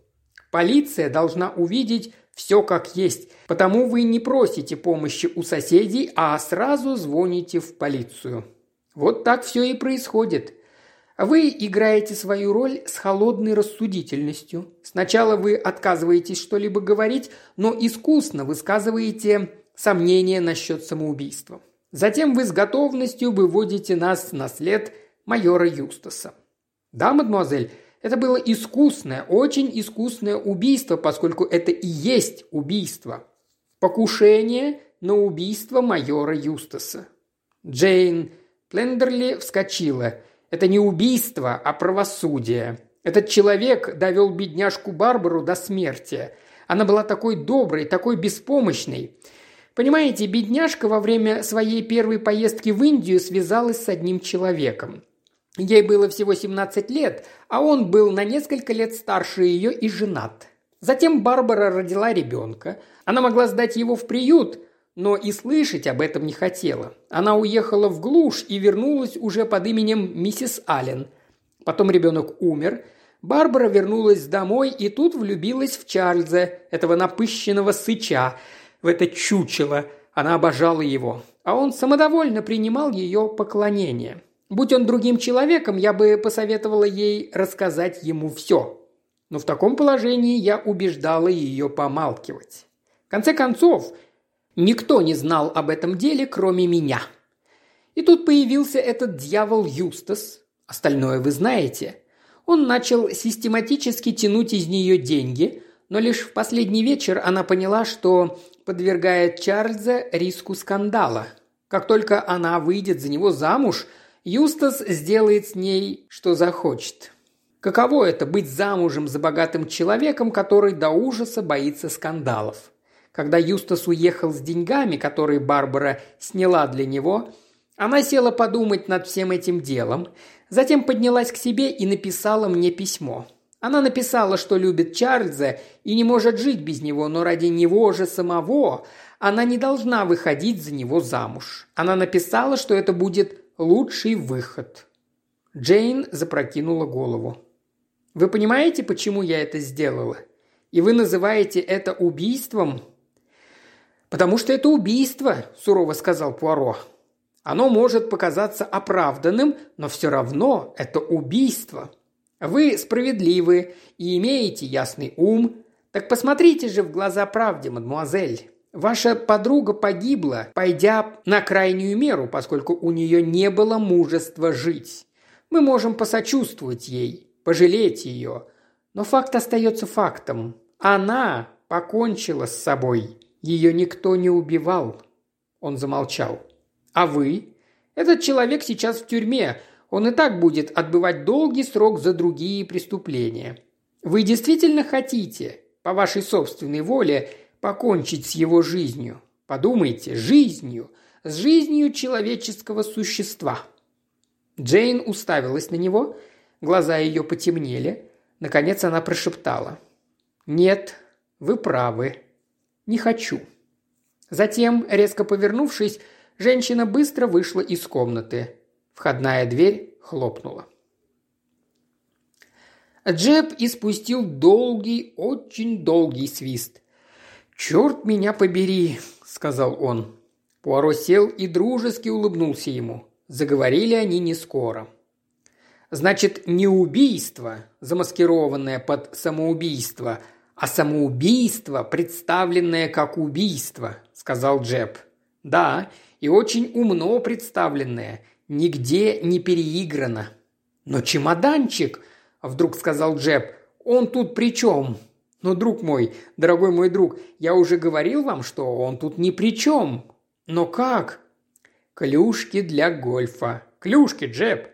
Полиция должна увидеть все как есть, потому вы не просите помощи у соседей, а сразу звоните в полицию. Вот так все и происходит. Вы играете свою роль с холодной рассудительностью. Сначала вы отказываетесь что-либо говорить, но искусно высказываете сомнения насчет самоубийства. Затем вы с готовностью выводите нас на след майора Юстаса. Да, мадемуазель, это было искусное, очень искусное убийство, поскольку это и есть убийство. Покушение на убийство майора Юстаса. Джейн Плендерли вскочила – это не убийство, а правосудие. Этот человек довел бедняжку Барбару до смерти. Она была такой доброй, такой беспомощной. Понимаете, бедняжка во время своей первой поездки в Индию связалась с одним человеком. Ей было всего 17 лет, а он был на несколько лет старше ее и женат. Затем Барбара родила ребенка. Она могла сдать его в приют, но и слышать об этом не хотела. Она уехала в глушь и вернулась уже под именем миссис Аллен. Потом ребенок умер. Барбара вернулась домой и тут влюбилась в Чарльза, этого напыщенного сыча, в это чучело. Она обожала его, а он самодовольно принимал ее поклонение. Будь он другим человеком, я бы посоветовала ей рассказать ему все. Но в таком положении я убеждала ее помалкивать. В конце концов, Никто не знал об этом деле, кроме меня. И тут появился этот дьявол Юстас. Остальное вы знаете. Он начал систематически тянуть из нее деньги, но лишь в последний вечер она поняла, что подвергает Чарльза риску скандала. Как только она выйдет за него замуж, Юстас сделает с ней, что захочет. Каково это быть замужем за богатым человеком, который до ужаса боится скандалов? Когда Юстас уехал с деньгами, которые Барбара сняла для него, она села подумать над всем этим делом, затем поднялась к себе и написала мне письмо. Она написала, что любит Чарльза и не может жить без него, но ради него же самого она не должна выходить за него замуж. Она написала, что это будет лучший выход. Джейн запрокинула голову. «Вы понимаете, почему я это сделала? И вы называете это убийством? «Потому что это убийство», – сурово сказал Пуаро. «Оно может показаться оправданным, но все равно это убийство. Вы справедливы и имеете ясный ум. Так посмотрите же в глаза правде, мадмуазель. Ваша подруга погибла, пойдя на крайнюю меру, поскольку у нее не было мужества жить. Мы можем посочувствовать ей, пожалеть ее. Но факт остается фактом. Она покончила с собой. Ее никто не убивал». Он замолчал. «А вы? Этот человек сейчас в тюрьме. Он и так будет отбывать долгий срок за другие преступления. Вы действительно хотите, по вашей собственной воле, покончить с его жизнью? Подумайте, жизнью, с жизнью человеческого существа». Джейн уставилась на него, глаза ее потемнели. Наконец она прошептала. «Нет, вы правы. Не хочу». Затем, резко повернувшись, женщина быстро вышла из комнаты. Входная дверь хлопнула. Джеб испустил долгий, очень долгий свист. «Черт меня побери!» – сказал он. Пуаро сел и дружески улыбнулся ему. Заговорили они не скоро. «Значит, не убийство, замаскированное под самоубийство, «А самоубийство, представленное как убийство», – сказал Джеб. «Да, и очень умно представленное, нигде не переиграно». «Но чемоданчик», – вдруг сказал Джеб, – «он тут при чем?» «Но, друг мой, дорогой мой друг, я уже говорил вам, что он тут ни при чем». «Но как?» «Клюшки для гольфа». «Клюшки, Джеб».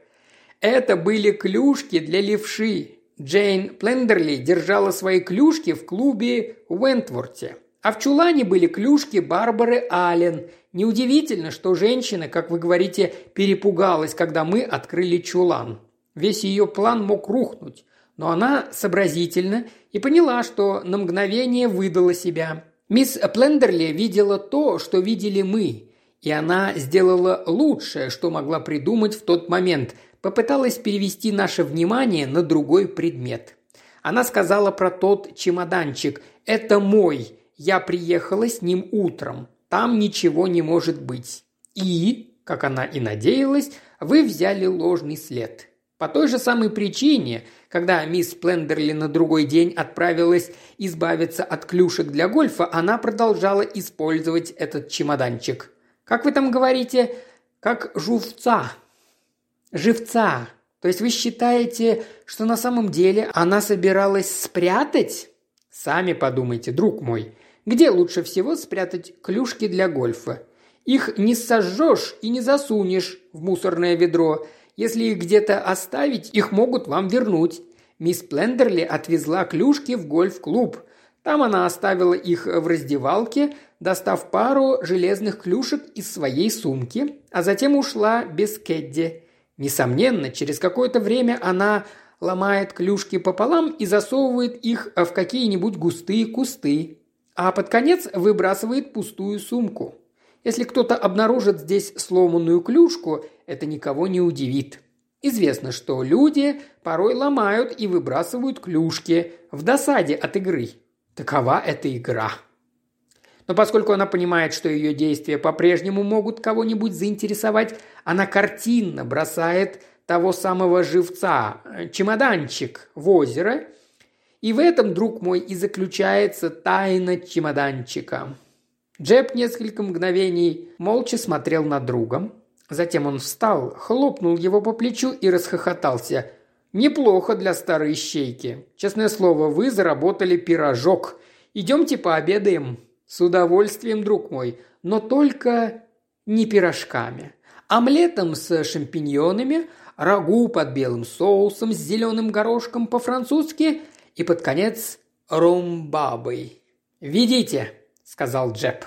«Это были клюшки для левши. Джейн Плендерли держала свои клюшки в клубе в Вентворте. А в чулане были клюшки Барбары Аллен. Неудивительно, что женщина, как вы говорите, перепугалась, когда мы открыли чулан. Весь ее план мог рухнуть. Но она сообразительна и поняла, что на мгновение выдала себя. Мисс Плендерли видела то, что видели мы, и она сделала лучшее, что могла придумать в тот момент, попыталась перевести наше внимание на другой предмет. Она сказала про тот чемоданчик «Это мой, я приехала с ним утром, там ничего не может быть». И, как она и надеялась, вы взяли ложный след. По той же самой причине, когда мисс Плендерли на другой день отправилась избавиться от клюшек для гольфа, она продолжала использовать этот чемоданчик. Как вы там говорите? Как жувца. Живца. То есть вы считаете, что на самом деле она собиралась спрятать? Сами подумайте, друг мой. Где лучше всего спрятать клюшки для гольфа? Их не сожжешь и не засунешь в мусорное ведро – если их где-то оставить, их могут вам вернуть. Мисс Плендерли отвезла клюшки в гольф-клуб. Там она оставила их в раздевалке, достав пару железных клюшек из своей сумки, а затем ушла без Кэдди. Несомненно, через какое-то время она ломает клюшки пополам и засовывает их в какие-нибудь густые кусты, а под конец выбрасывает пустую сумку. Если кто-то обнаружит здесь сломанную клюшку, это никого не удивит. Известно, что люди порой ломают и выбрасывают клюшки в досаде от игры. Такова эта игра. Но поскольку она понимает, что ее действия по-прежнему могут кого-нибудь заинтересовать, она картинно бросает того самого живца, чемоданчик, в озеро. И в этом, друг мой, и заключается тайна чемоданчика. Джеб несколько мгновений молча смотрел на друга. Затем он встал, хлопнул его по плечу и расхохотался. «Неплохо для старой ищейки. Честное слово, вы заработали пирожок. Идемте пообедаем». «С удовольствием, друг мой, но только не пирожками. Омлетом с шампиньонами, рагу под белым соусом с зеленым горошком по-французски и под конец ромбабой. Ведите!» сказал Джеб.